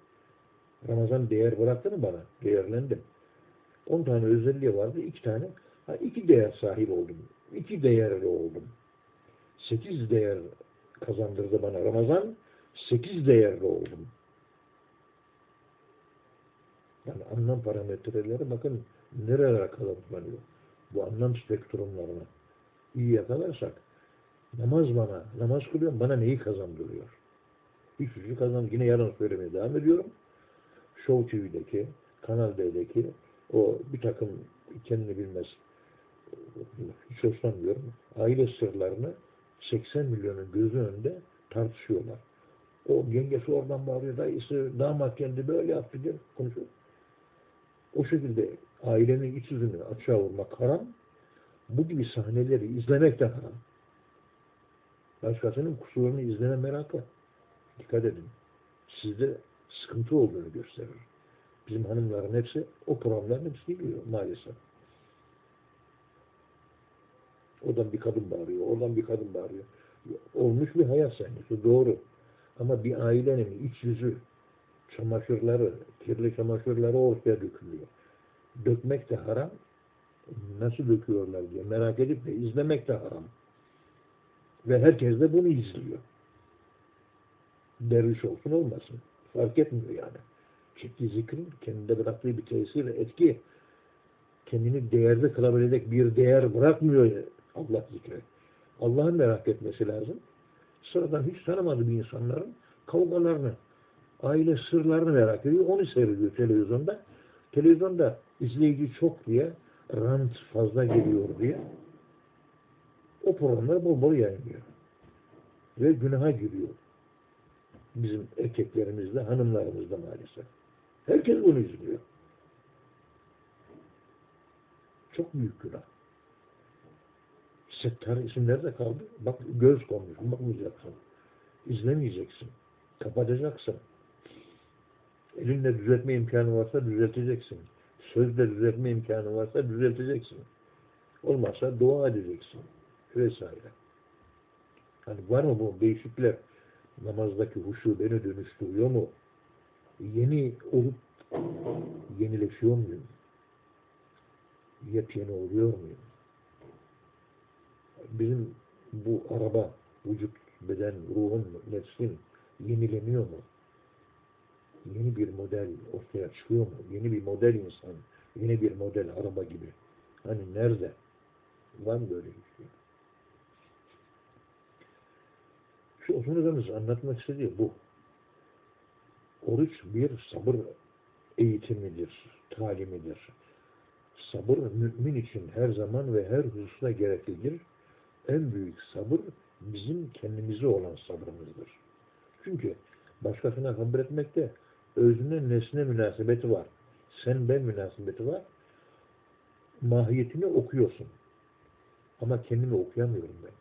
A: Ramazan değer bıraktı mı bana? Değerlendim. 10 tane özelliği vardı. iki tane Ha, iki değer sahibi oldum. İki değerli oldum. Sekiz değer kazandırdı bana Ramazan. Sekiz değerli oldum. Yani anlam parametreleri bakın nerelere kanıtlanıyor. Bu anlam spektrumlarına iyi yakalarsak namaz bana, namaz kılıyorum bana neyi kazandırıyor? Hiçbir şey kazandı. Yine yarın söylemeye devam ediyorum. Show TV'deki, Kanal D'deki o bir takım kendini bilmez hiç hoşlanmıyorum. Aile sırlarını 80 milyonun gözü önünde tartışıyorlar. O yengesi oradan bağırıyor, dayısı, damat kendi böyle yaptı diye konuşuyor. O şekilde ailenin iç yüzünü açığa vurmak haram. Bu gibi sahneleri izlemek de haram. Başkasının kusurunu izleme merakı. Dikkat edin. Sizde sıkıntı olduğunu gösterir. Bizim hanımların hepsi o programların hepsi biliyor maalesef. Oradan bir kadın bağırıyor, oradan bir kadın bağırıyor. Olmuş bir hayat sahnesi, doğru. Ama bir ailenin iç yüzü, çamaşırları, kirli çamaşırları ortaya dökülüyor. Dökmek de haram, nasıl döküyorlar diye merak edip de izlemek de haram. Ve herkes de bunu izliyor. Derviş olsun olmasın. Fark etmiyor yani. Çektiği zikrin kendinde bıraktığı bir tesir ve etki kendini değerli kılabilecek bir değer bırakmıyor Allah zikri. Allah'ın merak etmesi lazım. Sıradan hiç tanımadığı bir insanların kavgalarını, aile sırlarını merak ediyor. Onu seyrediyor televizyonda. Televizyonda izleyici çok diye, rant fazla geliyor diye o programları bol bol yayınlıyor. Ve günaha giriyor. Bizim erkeklerimizde, hanımlarımızda maalesef. Herkes bunu izliyor. Çok büyük günah. Settar isim nerede kaldı? Bak göz konmuş, bakmayacaksın. İzlemeyeceksin. Kapatacaksın. Elinde düzeltme imkanı varsa düzelteceksin. Sözle düzeltme imkanı varsa düzelteceksin. Olmazsa dua edeceksin. Vesaire. Hani var mı bu değişiklikler? Namazdaki huşu beni dönüştürüyor mu? Yeni olup yenileşiyor muyum? Yepyeni oluyor muyum? Bizim bu araba, vücut, beden, ruhun, nefsin yenileniyor mu? Yeni bir model ortaya çıkıyor mu? Yeni bir model insan, yeni bir model araba gibi. Hani nerede? Var böyle bir şey? Şu Osman anlatmak istediği bu. Oruç bir sabır eğitimidir, talimidir. Sabır mümin için her zaman ve her hususta gereklidir. En büyük sabır bizim kendimize olan sabrımızdır. Çünkü başkasına sabretmekte özüne nesne münasebeti var. Sen ben münasebeti var. Mahiyetini okuyorsun. Ama kendimi okuyamıyorum ben.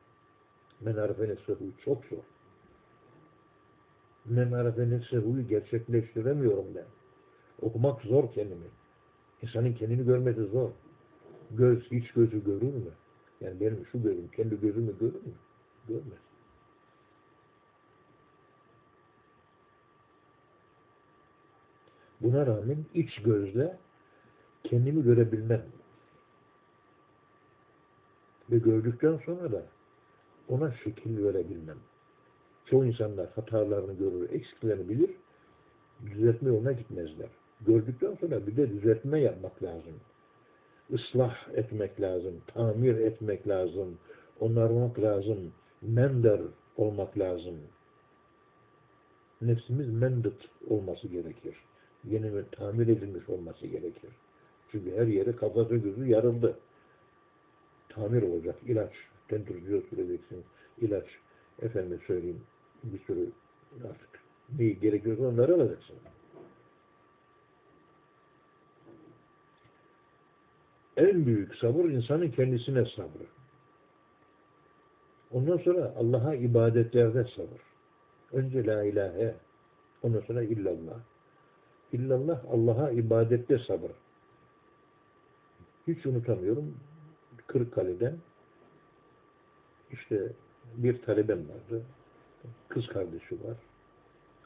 A: Men arife nefsehu'yu çok zor. Men arife nefsehu'yu gerçekleştiremiyorum ben. Okumak zor kendimi. İnsanın kendini görmesi zor. Göz hiç gözü görür mü? Yani benim şu gözüm kendi gözümü görür mü? Görmez. Buna rağmen iç gözle kendimi görebilmem. Ve gördükten sonra da ona şekil verebilmem. Çoğu insanlar hatalarını görür, eksiklerini bilir, düzeltme yoluna gitmezler. Gördükten sonra bir de düzeltme yapmak lazım. Islah etmek lazım, tamir etmek lazım, onarmak lazım, mender olmak lazım. Nefsimiz mendet olması gerekir. Yeni ve tamir edilmiş olması gerekir. Çünkü her yeri kafası gözü yarıldı. Tamir olacak. ilaç. Dendroziyo süreceksin. ilaç. Efendim söyleyeyim. Bir sürü artık neyi gerekiyorsa onları alacaksın. En büyük sabır insanın kendisine sabrı. Ondan sonra Allah'a ibadetlerde sabır. Önce la ilahe, ondan sonra illallah. İllallah Allah'a ibadette sabır. Hiç unutamıyorum. Kırıkkale'den işte bir talebem vardı. Kız kardeşi var.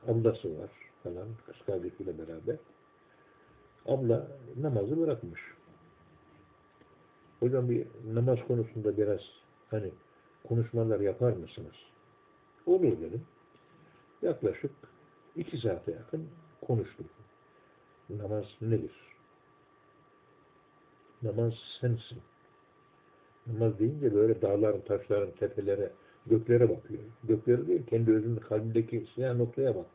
A: Ablası var falan. Kız kardeşiyle beraber. Abla namazı bırakmış. Hocam bir namaz konusunda biraz hani konuşmalar yapar mısınız? Olur dedim. Yaklaşık iki saate yakın konuştuk. Namaz nedir? Namaz sensin. Namaz deyince böyle dağların, taşların, tepelere, göklere bakıyor. Göklere değil, kendi özünün kalbindeki siyah noktaya bak.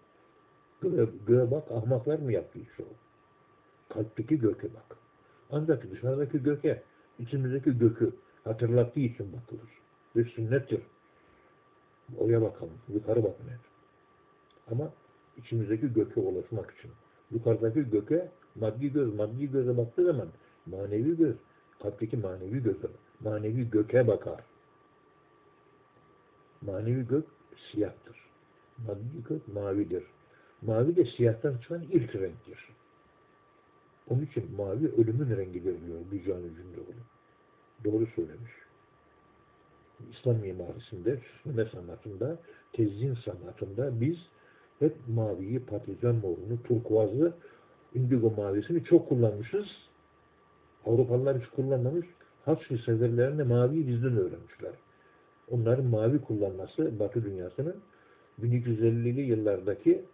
A: Göğe, göğe bak, ahmaklar mı yaptı iş o? Kalpteki göke bak. Ancak dışarıdaki göke, içimizdeki gökü hatırlattığı için bakılır. Ve sünnettir. Oya bakalım, yukarı hep. Ama içimizdeki göke ulaşmak için. Yukarıdaki göke maddi göz, maddi göze baktığı zaman manevi göz, kalpteki manevi göze, manevi göke bakar. Manevi gök siyahtır. Maddi gök mavidir. Mavi de siyahtan çıkan ilk renktir. Onun için mavi ölümün rengidir diyor Bücan Cündoğlu. Doğru söylemiş. İslam mimarisinde, süsleme sanatında, tezyin sanatında biz hep maviyi, patlıcan morunu, turkuazı, indigo mavisini çok kullanmışız. Avrupalılar hiç kullanmamış. Haçlı seferlerinde maviyi bizden öğrenmişler. Onların mavi kullanması Batı dünyasının 1250'li yıllardaki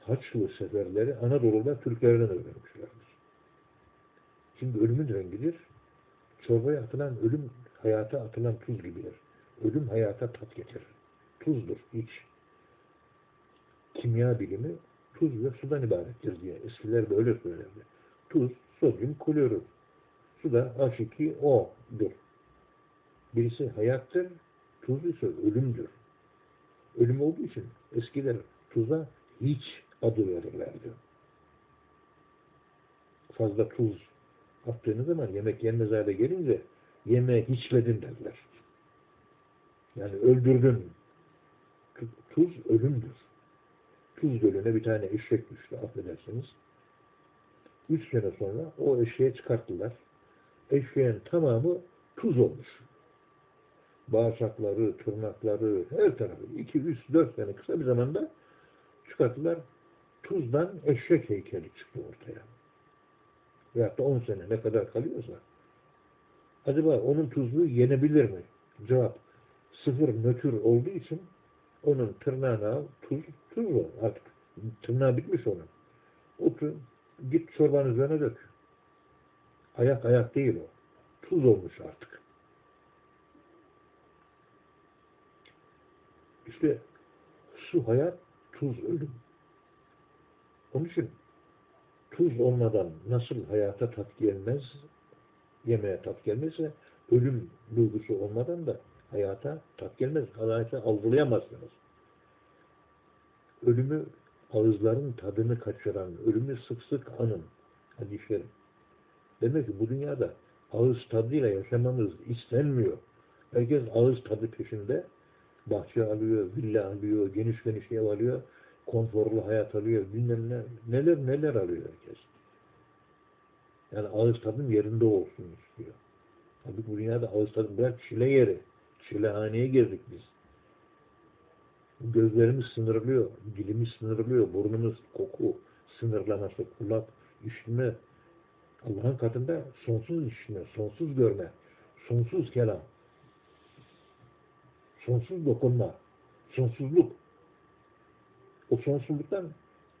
A: Haçlı seferleri Anadolu'da Türklerden öğrenmişlerdir. Şimdi ölümün rengidir. Çorbaya atılan ölüm hayata atılan tuz gibidir. Ölüm hayata tat getirir. Tuzdur, iç. Kimya bilimi tuz ve sudan ibarettir diye eskiler de öyle söylerdi. Tuz, sodyum klorür. Su da H2O'dur. Birisi hayattır, tuz ise ölümdür. Ölüm olduğu için eskiler tuza hiç adı verirlerdi. Fazla tuz attığınız zaman yemek yenmez hale gelince yemeği hiçledin derler. Yani öldürdün. Tu- Tuz ölümdür. Tuz gölüne bir tane eşek düştü affedersiniz. Üç sene sonra o eşeği çıkarttılar. Eşeğin tamamı tuz olmuş. Bağırsakları, tırnakları, her tarafı. iki, üç, dört sene kısa bir zamanda çıkarttılar. Tuzdan eşek heykeli çıktı ortaya. Veyahut da on sene ne kadar kalıyorsa. Acaba onun tuzluğu yenebilir mi? Cevap sıfır nötr olduğu için onun tırnağına tuz, tuz var artık. Tırnağı bitmiş onun. Otur, git çorbanın üzerine dök. Ayak ayak değil o. Tuz olmuş artık. İşte su hayat, tuz ölüm. Onun için tuz olmadan nasıl hayata tat gelmez, yemeğe tat gelmezse ölüm duygusu olmadan da hayata tat gelmez. Hayata algılayamazsınız. Ölümü ağızların tadını kaçıran, ölümü sık sık anın. Hadi şerif. Demek ki bu dünyada ağız tadıyla yaşamamız istenmiyor. Herkes ağız tadı peşinde. Bahçe alıyor, villa alıyor, geniş geniş ev alıyor, konforlu hayat alıyor, bilmem ne, neler neler alıyor herkes. Yani ağız tadın yerinde olsun istiyor. Tabii bu dünyada ağız tadı bırak çile yeri. Çilehaneye girdik biz. Gözlerimiz sınırlıyor, dilimiz sınırlıyor, burnumuz koku sınırlaması, kulak, işitme. Allah'ın katında sonsuz işitme, sonsuz görme, sonsuz kelam, sonsuz dokunma, sonsuzluk. O sonsuzluktan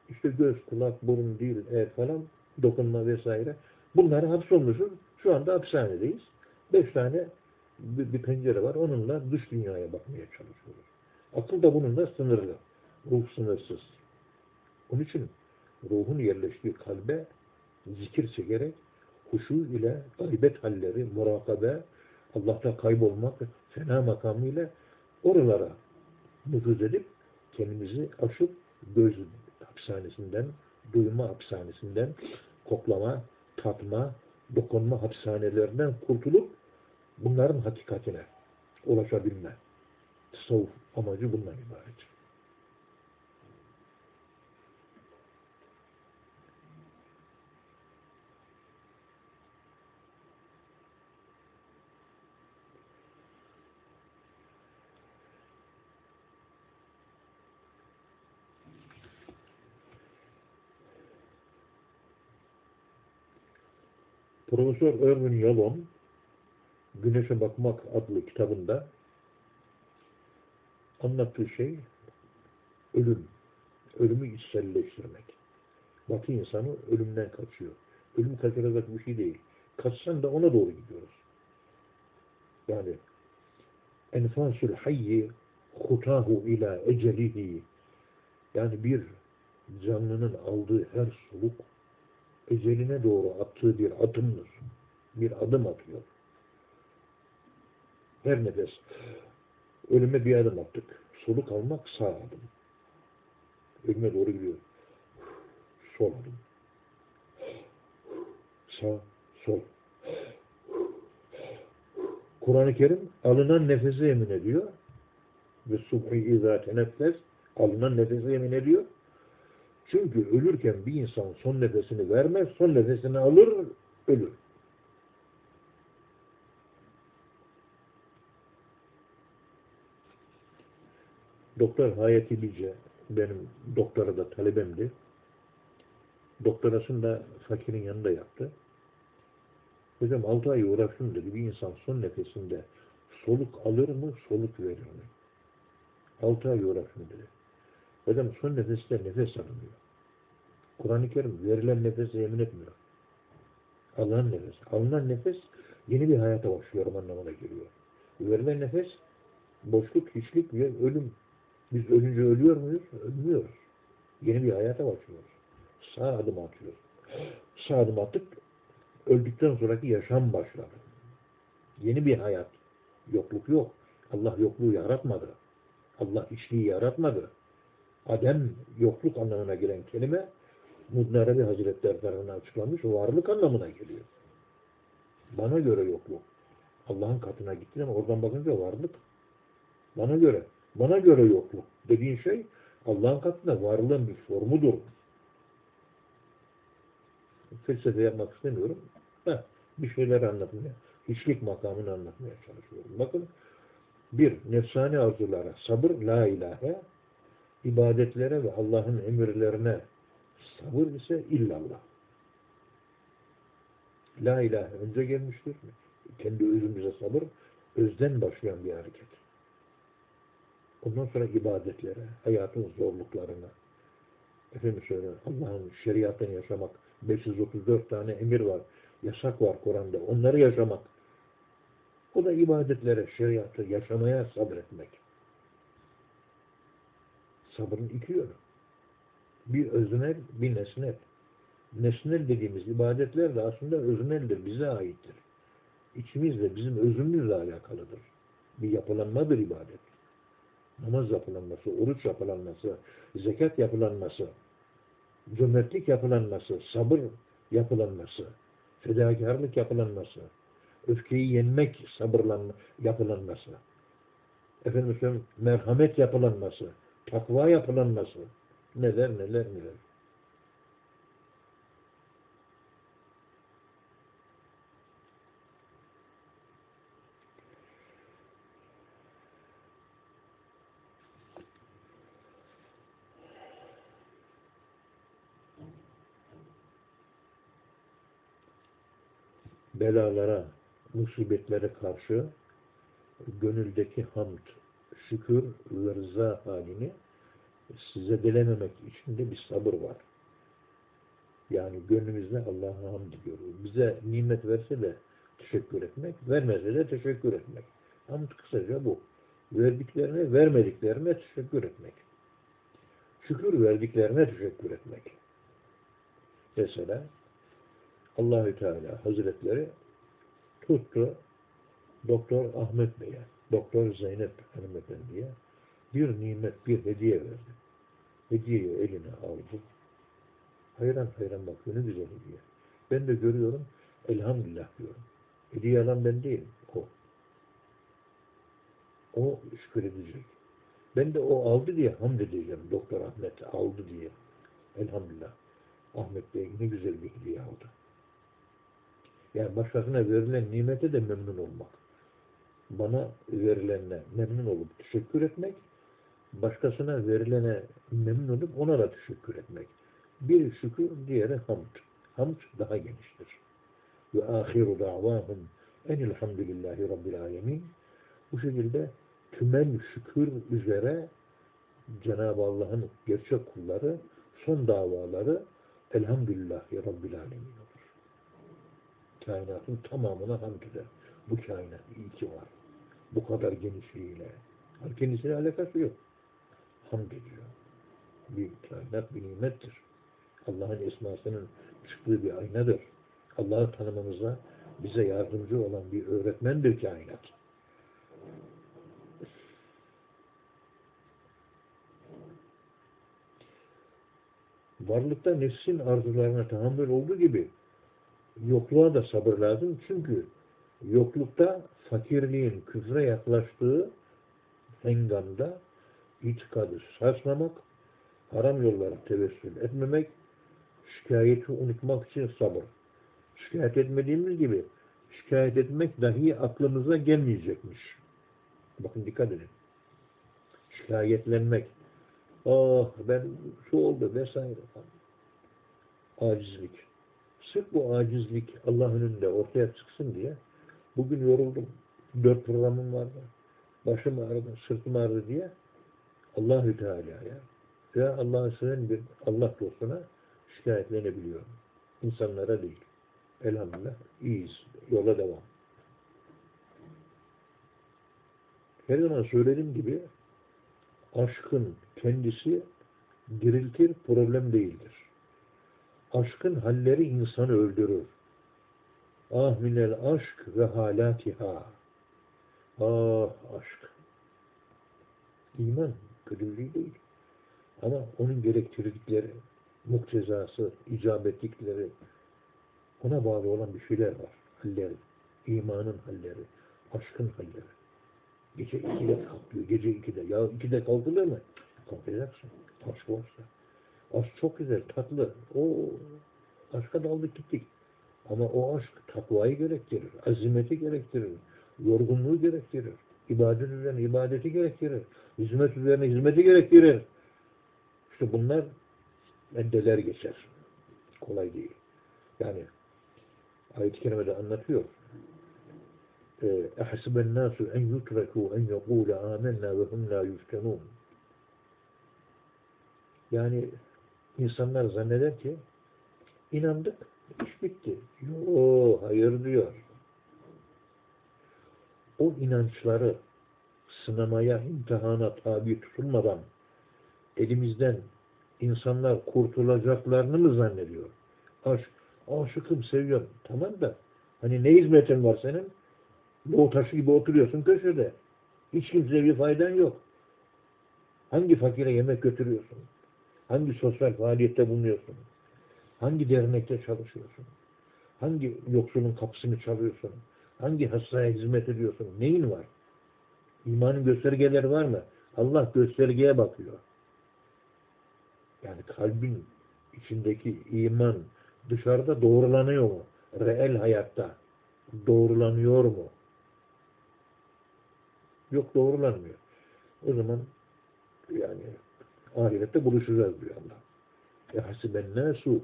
A: işte göz, kulak, burun, dil, el falan dokunma vesaire. Bunları hapsolmuşuz. Şu anda hapishanedeyiz. Beş tane bir, bir pencere var. Onunla dış dünyaya bakmaya çalışıyoruz. Akıl da bununla sınırlı. Ruh sınırsız. Onun için ruhun yerleştiği kalbe zikir çekerek huşu ile gaybet halleri, murakabe, Allah'ta kaybolmak, fena makamı ile oralara nüfuz edip kendimizi aşıp göz hapishanesinden, duyma hapishanesinden, koklama, tatma, dokunma hapishanelerinden kurtulup bunların hakikatine ulaşabilme. Tasavvuf amacı bundan ibaret. Profesör Erwin Yalom Güneşe Bakmak adlı kitabında anlattığı şey ölüm. Ölümü içselleştirmek. Batı insanı ölümden kaçıyor. Ölüm kaçıracak bir şey değil. Kaçsan da ona doğru gidiyoruz. Yani enfasül hayyi hutahu ila ecelihi yani bir canlının aldığı her soluk eceline doğru attığı bir adımdır. Bir adım atıyor. Her nefes. Ölüme bir adım attık. Soluk almak sağ adım. Ölüme doğru gidiyor. Sol adım. Sağ, sol. Kur'an-ı Kerim alınan nefese yemin ediyor. Ve subhi izâ teneffes alınan nefese yemin ediyor. Çünkü ölürken bir insan son nefesini vermez, son nefesini alır, ölür. Doktor Hayati Bilge, benim doktora da talebemdi. Doktorasını da fakirin yanında yaptı. Hocam 6 ay uğraştım dedi. Bir insan son nefesinde soluk alır mı, soluk verir mi? 6 ay uğraştım dedi. Hocam son nefeste nefes alınıyor. Kur'an-ı Kerim verilen nefese yemin etmiyor. Alınan nefes. Alınan nefes yeni bir hayata başlıyorum anlamına geliyor. Verilen nefes boşluk, hiçlik ve ölüm. Biz ölünce ölüyor muyuz? Ölmüyoruz. Yeni bir hayata başlıyoruz. Sağ adım atıyoruz. Sağ adım attık. Öldükten sonraki yaşam başladı. Yeni bir hayat. Yokluk yok. Allah yokluğu yaratmadı. Allah içliği yaratmadı. Adem yokluk anlamına gelen kelime Arabi Hazretleri tarafından açıklanmış varlık anlamına geliyor. Bana göre yokluk. Allah'ın katına gittin ama oradan bakınca varlık. Bana göre. Bana göre yokluk. Dediğin şey Allah'ın katında varlığın bir formudur. Felsefe yapmak istemiyorum. Heh, bir şeyler anlatmaya, hiçlik makamını anlatmaya çalışıyorum. Bakın, bir, nefsani arzulara sabır, la ilahe, ibadetlere ve Allah'ın emirlerine sabır ise illallah. La ilahe önce gelmiştir. Kendi özümüze sabır, özden başlayan bir hareket. Ondan sonra ibadetlere, hayatın zorluklarına, efendim söyle Allah'ın şeriatını yaşamak, 534 tane emir var, yasak var Kur'an'da, onları yaşamak. O da ibadetlere, şeriatı yaşamaya sabretmek. Sabrın iki yönü. Bir öznel, bir nesnel. Nesnel dediğimiz ibadetler de aslında özneldir, bize aittir. İçimizle, bizim özümüzle alakalıdır. Bir yapılanmadır ibadet. Namaz yapılanması, oruç yapılanması, zekat yapılanması, cömertlik yapılanması, sabır yapılanması, fedakarlık yapılanması, öfkeyi yenmek sabırlanma yapılanması, efendim merhamet yapılanması, takva yapılanması, neler neler neler. belalara, musibetlere karşı gönüldeki hamd, şükür ve rıza halini size delememek için de bir sabır var. Yani gönlümüzde Allah'a hamd ediyoruz. Bize nimet verse de teşekkür etmek, vermese de teşekkür etmek. Hamd kısaca bu. Verdiklerine, vermediklerine teşekkür etmek. Şükür verdiklerine teşekkür etmek. Mesela Allahü Teala Hazretleri tuttu Doktor Ahmet Bey'e, Doktor Zeynep hanımefendiye bir nimet, bir hediye verdi. Hediyeyi eline aldı. Hayran hayran bakıyor, ne güzel hediye. Ben de görüyorum, elhamdülillah diyorum. Hediye alan ben değilim, o. O şükür edecek. Ben de o aldı diye hamd edeceğim. Doktor Ahmet aldı diye. Elhamdülillah. Ahmet Bey ne güzel bir hediye aldı. Yani başkasına verilen nimete de memnun olmak. Bana verilenle memnun olup teşekkür etmek, başkasına verilene memnun olup ona da teşekkür etmek. Bir şükür, diğeri hamd. Hamd daha geniştir. Ve ahiru davahum enilhamdülillahi rabbil alemin. Bu şekilde tümel şükür üzere Cenab-ı Allah'ın gerçek kulları son davaları elhamdülillahi rabbil alemin olur. Kainatın tamamına hamd eder. Bu kainat iyi ki var. Bu kadar genişliğiyle. Kendisine alakası yok. Hamd ediyor. Bir kainat bir nimettir. Allah'ın esmasının çıktığı bir aynadır. Allah'ı tanımamıza bize yardımcı olan bir öğretmendir kainat. Varlıkta nefsin arzularına tahammül olduğu gibi yokluğa da sabır lazım. Çünkü yoklukta fakirliğin küfre yaklaştığı hengamda itikadı sarsmamak, haram yollara tevessül etmemek, şikayeti unutmak için sabır. Şikayet etmediğimiz gibi şikayet etmek dahi aklımıza gelmeyecekmiş. Bakın dikkat edin. Şikayetlenmek. Ah ben şu oldu vesaire. Acizlik. Sırf bu acizlik Allah önünde ortaya çıksın diye bugün yoruldum. Dört programım vardı. Başım ağrıdı, sırtım ağrıdı diye Allahü Teala'ya ve Allah'a seven bir Allah dostuna şikayetlenebiliyorum. İnsanlara değil. Elhamdülillah iyiyiz. Yola devam. Her zaman söylediğim gibi aşkın kendisi diriltir, problem değildir. Aşkın halleri insanı öldürür. Ah minel aşk ve halatiha. Ah aşk. İman kötülüğü değil. Ama onun gerektirdikleri, muktezası, icabetlikleri, ona bağlı olan bir şeyler var. Halleri, imanın halleri, aşkın halleri. Gece ikide kalkıyor, gece ikide. Ya ikide kalkılır mı? Kalkacaksın. Aşk varsa. Aşk çok güzel, tatlı. O aşka daldık gittik. Ama o aşk takvayı gerektirir, azimeti gerektirir, yorgunluğu gerektirir, ibadet üzerine ibadeti gerektirir, hizmet üzerine hizmeti gerektirir. İşte bunlar meddeler geçer. Kolay değil. Yani ayet-i kerimede anlatıyor. اَحَسِبَ النَّاسُ اَنْ يُتْرَكُوا اَنْ يَقُولَ آمَنَّا وَهُمْ لَا يُفْتَنُونَ Yani insanlar zanneder ki inandık, iş bitti. Yo, hayır diyor. O inançları sınamaya, imtihana tabi tutulmadan elimizden insanlar kurtulacaklarını mı zannediyor? Aşk, aşıkım, seviyorum. Tamam da hani ne hizmetin var senin? Doğu taşı gibi oturuyorsun köşede. Hiç kimseye bir faydan yok. Hangi fakire yemek götürüyorsun? Hangi sosyal faaliyette bulunuyorsun? Hangi dernekte çalışıyorsun? Hangi yoksulun kapısını çalıyorsun? Hangi hastaya hizmet ediyorsun? Neyin var? İmanın göstergeleri var mı? Allah göstergeye bakıyor. Yani kalbin içindeki iman dışarıda doğrulanıyor mu? Reel hayatta doğrulanıyor mu? Yok doğrulanmıyor. O zaman yani ahirette buluşacağız diyor Allah. E hasibennâsû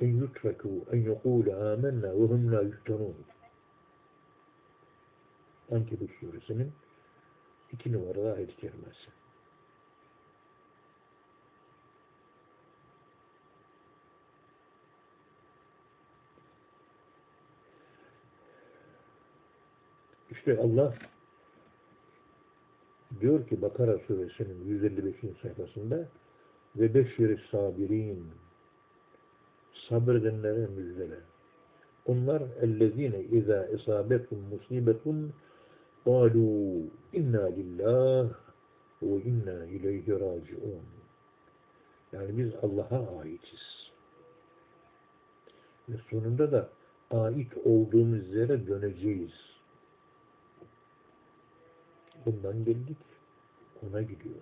A: en yutreku en yekule amennâ ve hum la yuftanûn. Ankebut suresinin iki numaralı ayet-i kerimesi. İşte Allah diyor ki Bakara suresinin 155. sayfasında ve beşir sabirin sabredenlere müjdele. Onlar ellezine izâ isâbetum musibetun قالوا inna lillah ve inna ileyhi raciun. Yani biz Allah'a aitiz. Ve sonunda da ait olduğumuz yere döneceğiz. Bundan geldik. Ona gidiyor.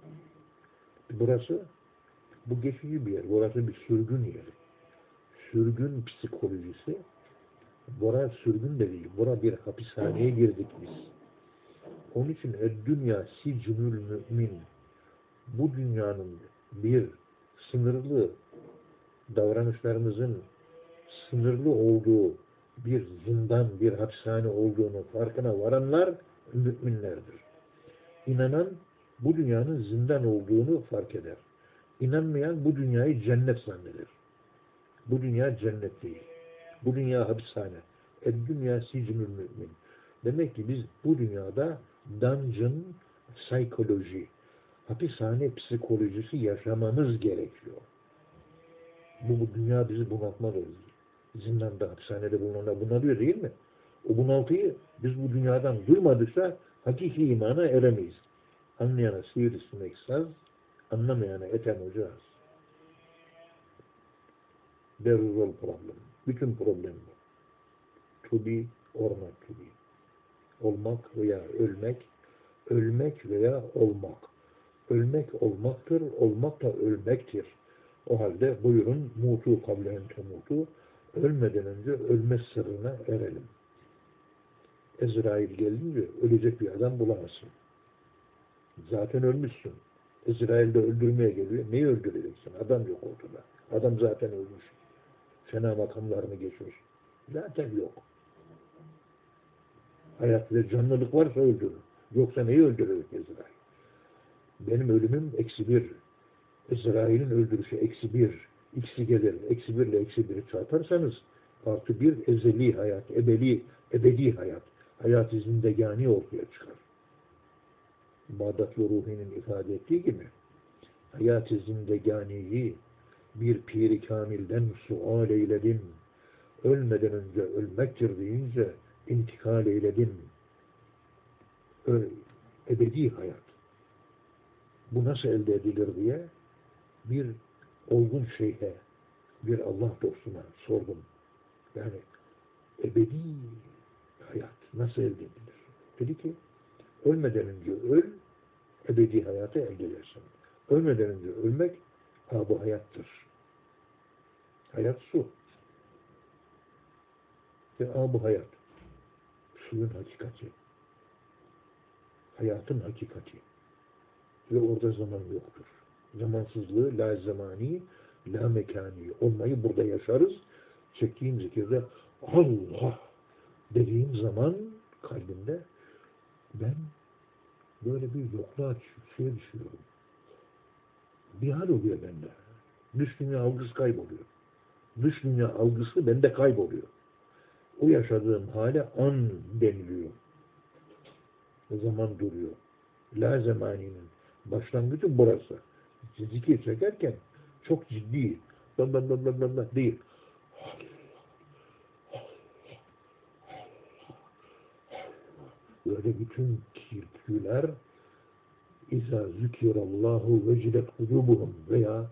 A: Burası bu geçici bir yer. Burası bir sürgün yeri. Sürgün psikolojisi. Bura sürgün de değil. Bura bir hapishaneye girdik biz. Onun için dünya sicnül mümin bu dünyanın bir sınırlı davranışlarımızın sınırlı olduğu bir zindan, bir hapishane olduğunu farkına varanlar müminlerdir. İnanan bu dünyanın zindan olduğunu fark eder. İnanmayan bu dünyayı cennet zanneder. Bu dünya cennet değil. Bu dünya hapishane. Ed dünya sicnül mümin. Demek ki biz bu dünyada dungeon psikoloji, hapishane psikolojisi yaşamamız gerekiyor. Bu, bu dünya bizi bunaltmalı. Zindanda, hapishanede bulunanlar bunalıyor değil mi? O bunaltıyı biz bu dünyadan duymadıkça hakiki imana eremeyiz. Anlayana sivrisinek saz, anlamayana eten ocağız. There is all problem. Bütün problem bu. To be or not to be olmak veya ölmek, ölmek veya olmak. Ölmek olmaktır, olmak da ölmektir. O halde buyurun mutu kablen temutu, ölmeden önce ölme sırrına erelim. Ezrail gelince ölecek bir adam bulamazsın. Zaten ölmüşsün. Ezrail de öldürmeye geliyor. Neyi öldüreceksin? Adam yok ortada. Adam zaten ölmüş. Fena makamlarını geçmiş. Zaten yok. Hayat ve canlılık varsa öldürür. Yoksa neyi öldürür Ezrail? Benim ölümüm eksi bir. İsrail'in öldürüşü eksi bir. X'i gelir. Eksi birle eksi biri çarparsanız artı bir ezeli hayat, ebedi, ebedi hayat. Hayat zindegani ortaya çıkar. Bağdatlı Ruhi'nin ifade ettiği gibi hayat-ı zindeganiyi bir piri kamilden sual eyledim. Ölmeden önce ölmektir deyince intikal eyledim. Öyle, ebedi hayat. Bu nasıl elde edilir diye bir olgun şeyhe, bir Allah dostuna sordum. Yani ebedi hayat nasıl elde edilir? Dedi ki ölmeden önce öl, ebedi hayatı elde edersin. Ölmeden önce ölmek ha bu hayattır. Hayat su. Ve ha bu hayat. Suyun hakikati. Hayatın hakikati. Ve orada zaman yoktur. Zamansızlığı la zamani, la mekani olmayı burada yaşarız. Çektiğim zikirde Allah dediğim zaman kalbimde ben böyle bir yokluğa şeye düşüyorum. Bir hal oluyor bende. Dış dünya algısı kayboluyor. Dış dünya algısı bende kayboluyor. O yaşadığım hale an deniliyor. O zaman duruyor. La zamaninin başlangıcı burası. Zikir çekerken çok ciddi. Bla bla bla bla bla değil. Böyle bütün kirpiler İza zükirallahu vecilet kulubuhum veya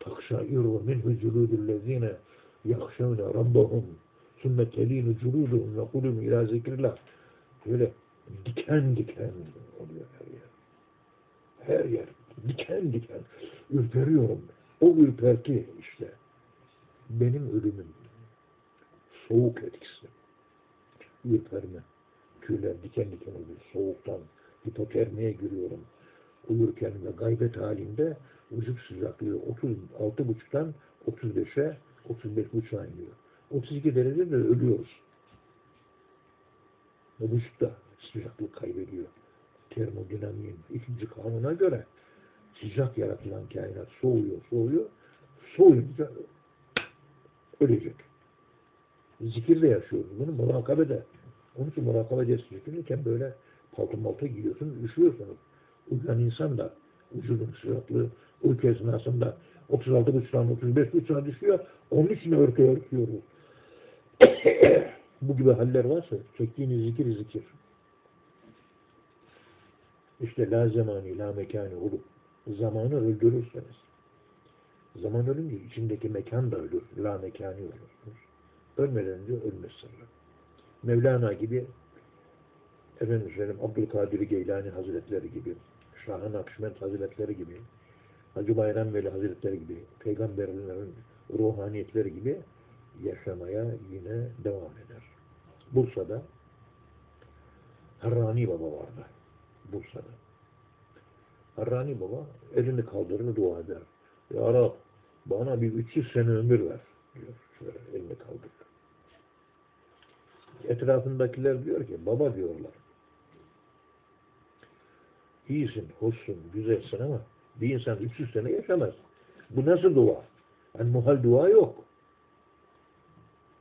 A: takşairu minhu culudüllezine yakşavne rabbahum sümme telinu culuduhum ve kulum ila zikrillah böyle diken diken oluyor her yer. Her yer diken diken ürperiyorum. O ürperti işte. Benim ölümüm. Soğuk etkisi ürperme. Tüyler diken diken oluyor. Soğuktan hipotermiye giriyorum uyurken ve gaybet halinde vücut sıcaklığı 36,5'tan 35'e 35,5'a iniyor. 32 derecede ölüyoruz. Ve vücut da sıcaklık kaybediyor. Termodinamiğin ikinci kanuna göre sıcak yaratılan kainat soğuyor, soğuyor. Soğuyunca ölecek. Zikirde yaşıyoruz bunu, murakabede. Onun için murakabe dersi böyle palto malta giyiyorsunuz, üşüyorsunuz. Uyuyan insan da vücudun sıcaklığı uyku esnasında 36 buçuktan 35 buçuğa düşüyor. Onun için örtü örtüyoruz. *coughs* Bu gibi haller varsa çektiğiniz zikir zikir. İşte la zamani la mekani olup zamanı öldürürseniz zaman ölünce içindeki mekan da ölür. La mekani olursunuz. Ölmeden önce ölmezsiniz. Mevlana gibi efendim söyleyeyim Abdülkadir Geylani Hazretleri gibi Şah-ı Nakşibend Hazretleri gibi Hacı Bayram Veli Hazretleri gibi peygamberlerin ruhaniyetleri gibi yaşamaya yine devam eder. Bursa'da Harrani Baba vardı. Bursa'da. Harrani Baba elini kaldırır dua eder. Ya Rab bana bir 300 sene ömür ver diyor. Şöyle elini kaldırır. Etrafındakiler diyor ki baba diyorlar. İyisin, hoşsun, güzelsin ama bir insan 300 sene yaşamaz. Bu nasıl dua? Yani muhal dua yok.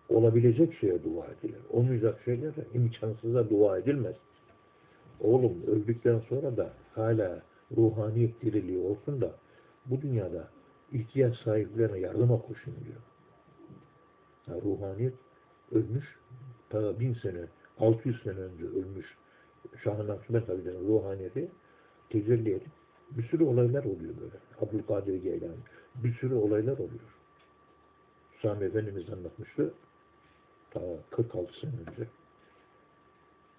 A: Olabilecek şeye dua edilir. Olmayacak şeylere imkansıza dua edilmez. Oğlum öldükten sonra da hala ruhaniyet diriliği olsun da bu dünyada ihtiyaç sahiplerine yardıma koşun diyor. Ha, ruhaniyet ölmüş, ta bin sene, 600 sene önce ölmüş Şah-ı Nakşibend Hazretleri'nin ruhaniyeti tecelli edip bir sürü olaylar oluyor böyle. Abdülkadir Geylani. Bir sürü olaylar oluyor. Sami Efendimiz anlatmıştı. Ta 46 sene önce.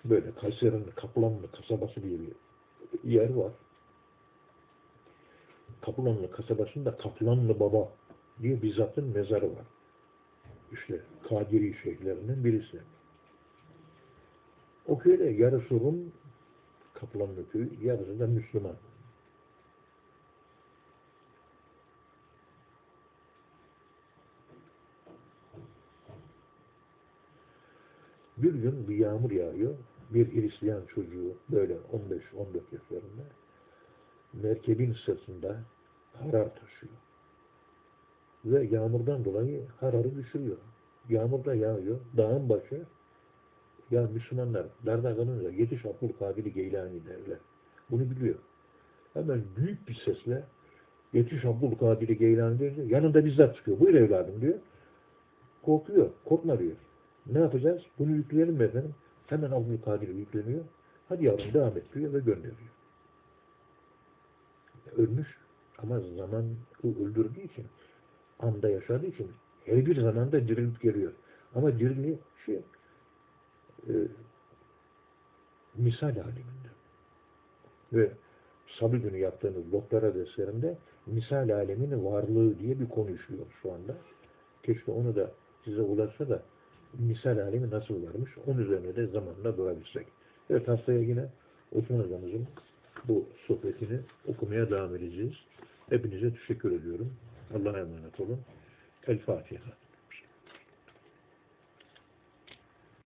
A: Böyle Kayseri'nin Kaplanlı kasabası diye bir yer var. Kaplanlı kasabasında Kaplanlı Baba diye bir zatın mezarı var. İşte Kadiri şeyhlerinden birisi. O köyde yarısı Rum Kaplanlı köyü, yarısı da Müslüman. Bir gün bir yağmur yağıyor. Bir Hristiyan çocuğu böyle 15-14 yaşlarında merkebin sırtında harar taşıyor. Ve yağmurdan dolayı hararı düşürüyor. Yağmur da yağıyor. Dağın başı ya Müslümanlar darda kalınca yetiş Abdülkadir Geylani derler. Bunu biliyor. Hemen büyük bir sesle yetiş Abdülkadir Geylani deyince yanında bizzat çıkıyor. Buyur evladım diyor. Korkuyor. Korkma diyor. Ne yapacağız? Bunu yükleyelim mi efendim? Hemen Abdülkadir yükleniyor. Hadi yavrum devam et diyor ve gönderiyor. Ölmüş Ama zaman öldürdüğü için, anda yaşadığı için her bir zamanda dirilip geliyor. Ama dirili şey, e, misal aleminde. Ve salı günü yaptığınız doktora derslerinde misal aleminin varlığı diye bir konu işliyor şu anda. Keşke onu da size ulaşsa da misal alemi nasıl varmış, onun üzerine de zamanla durabilsek. Evet haftaya yine Osman Hocamızın bu sohbetini okumaya devam edeceğiz. Hepinize teşekkür ediyorum. Allah'a emanet olun. El Fatiha.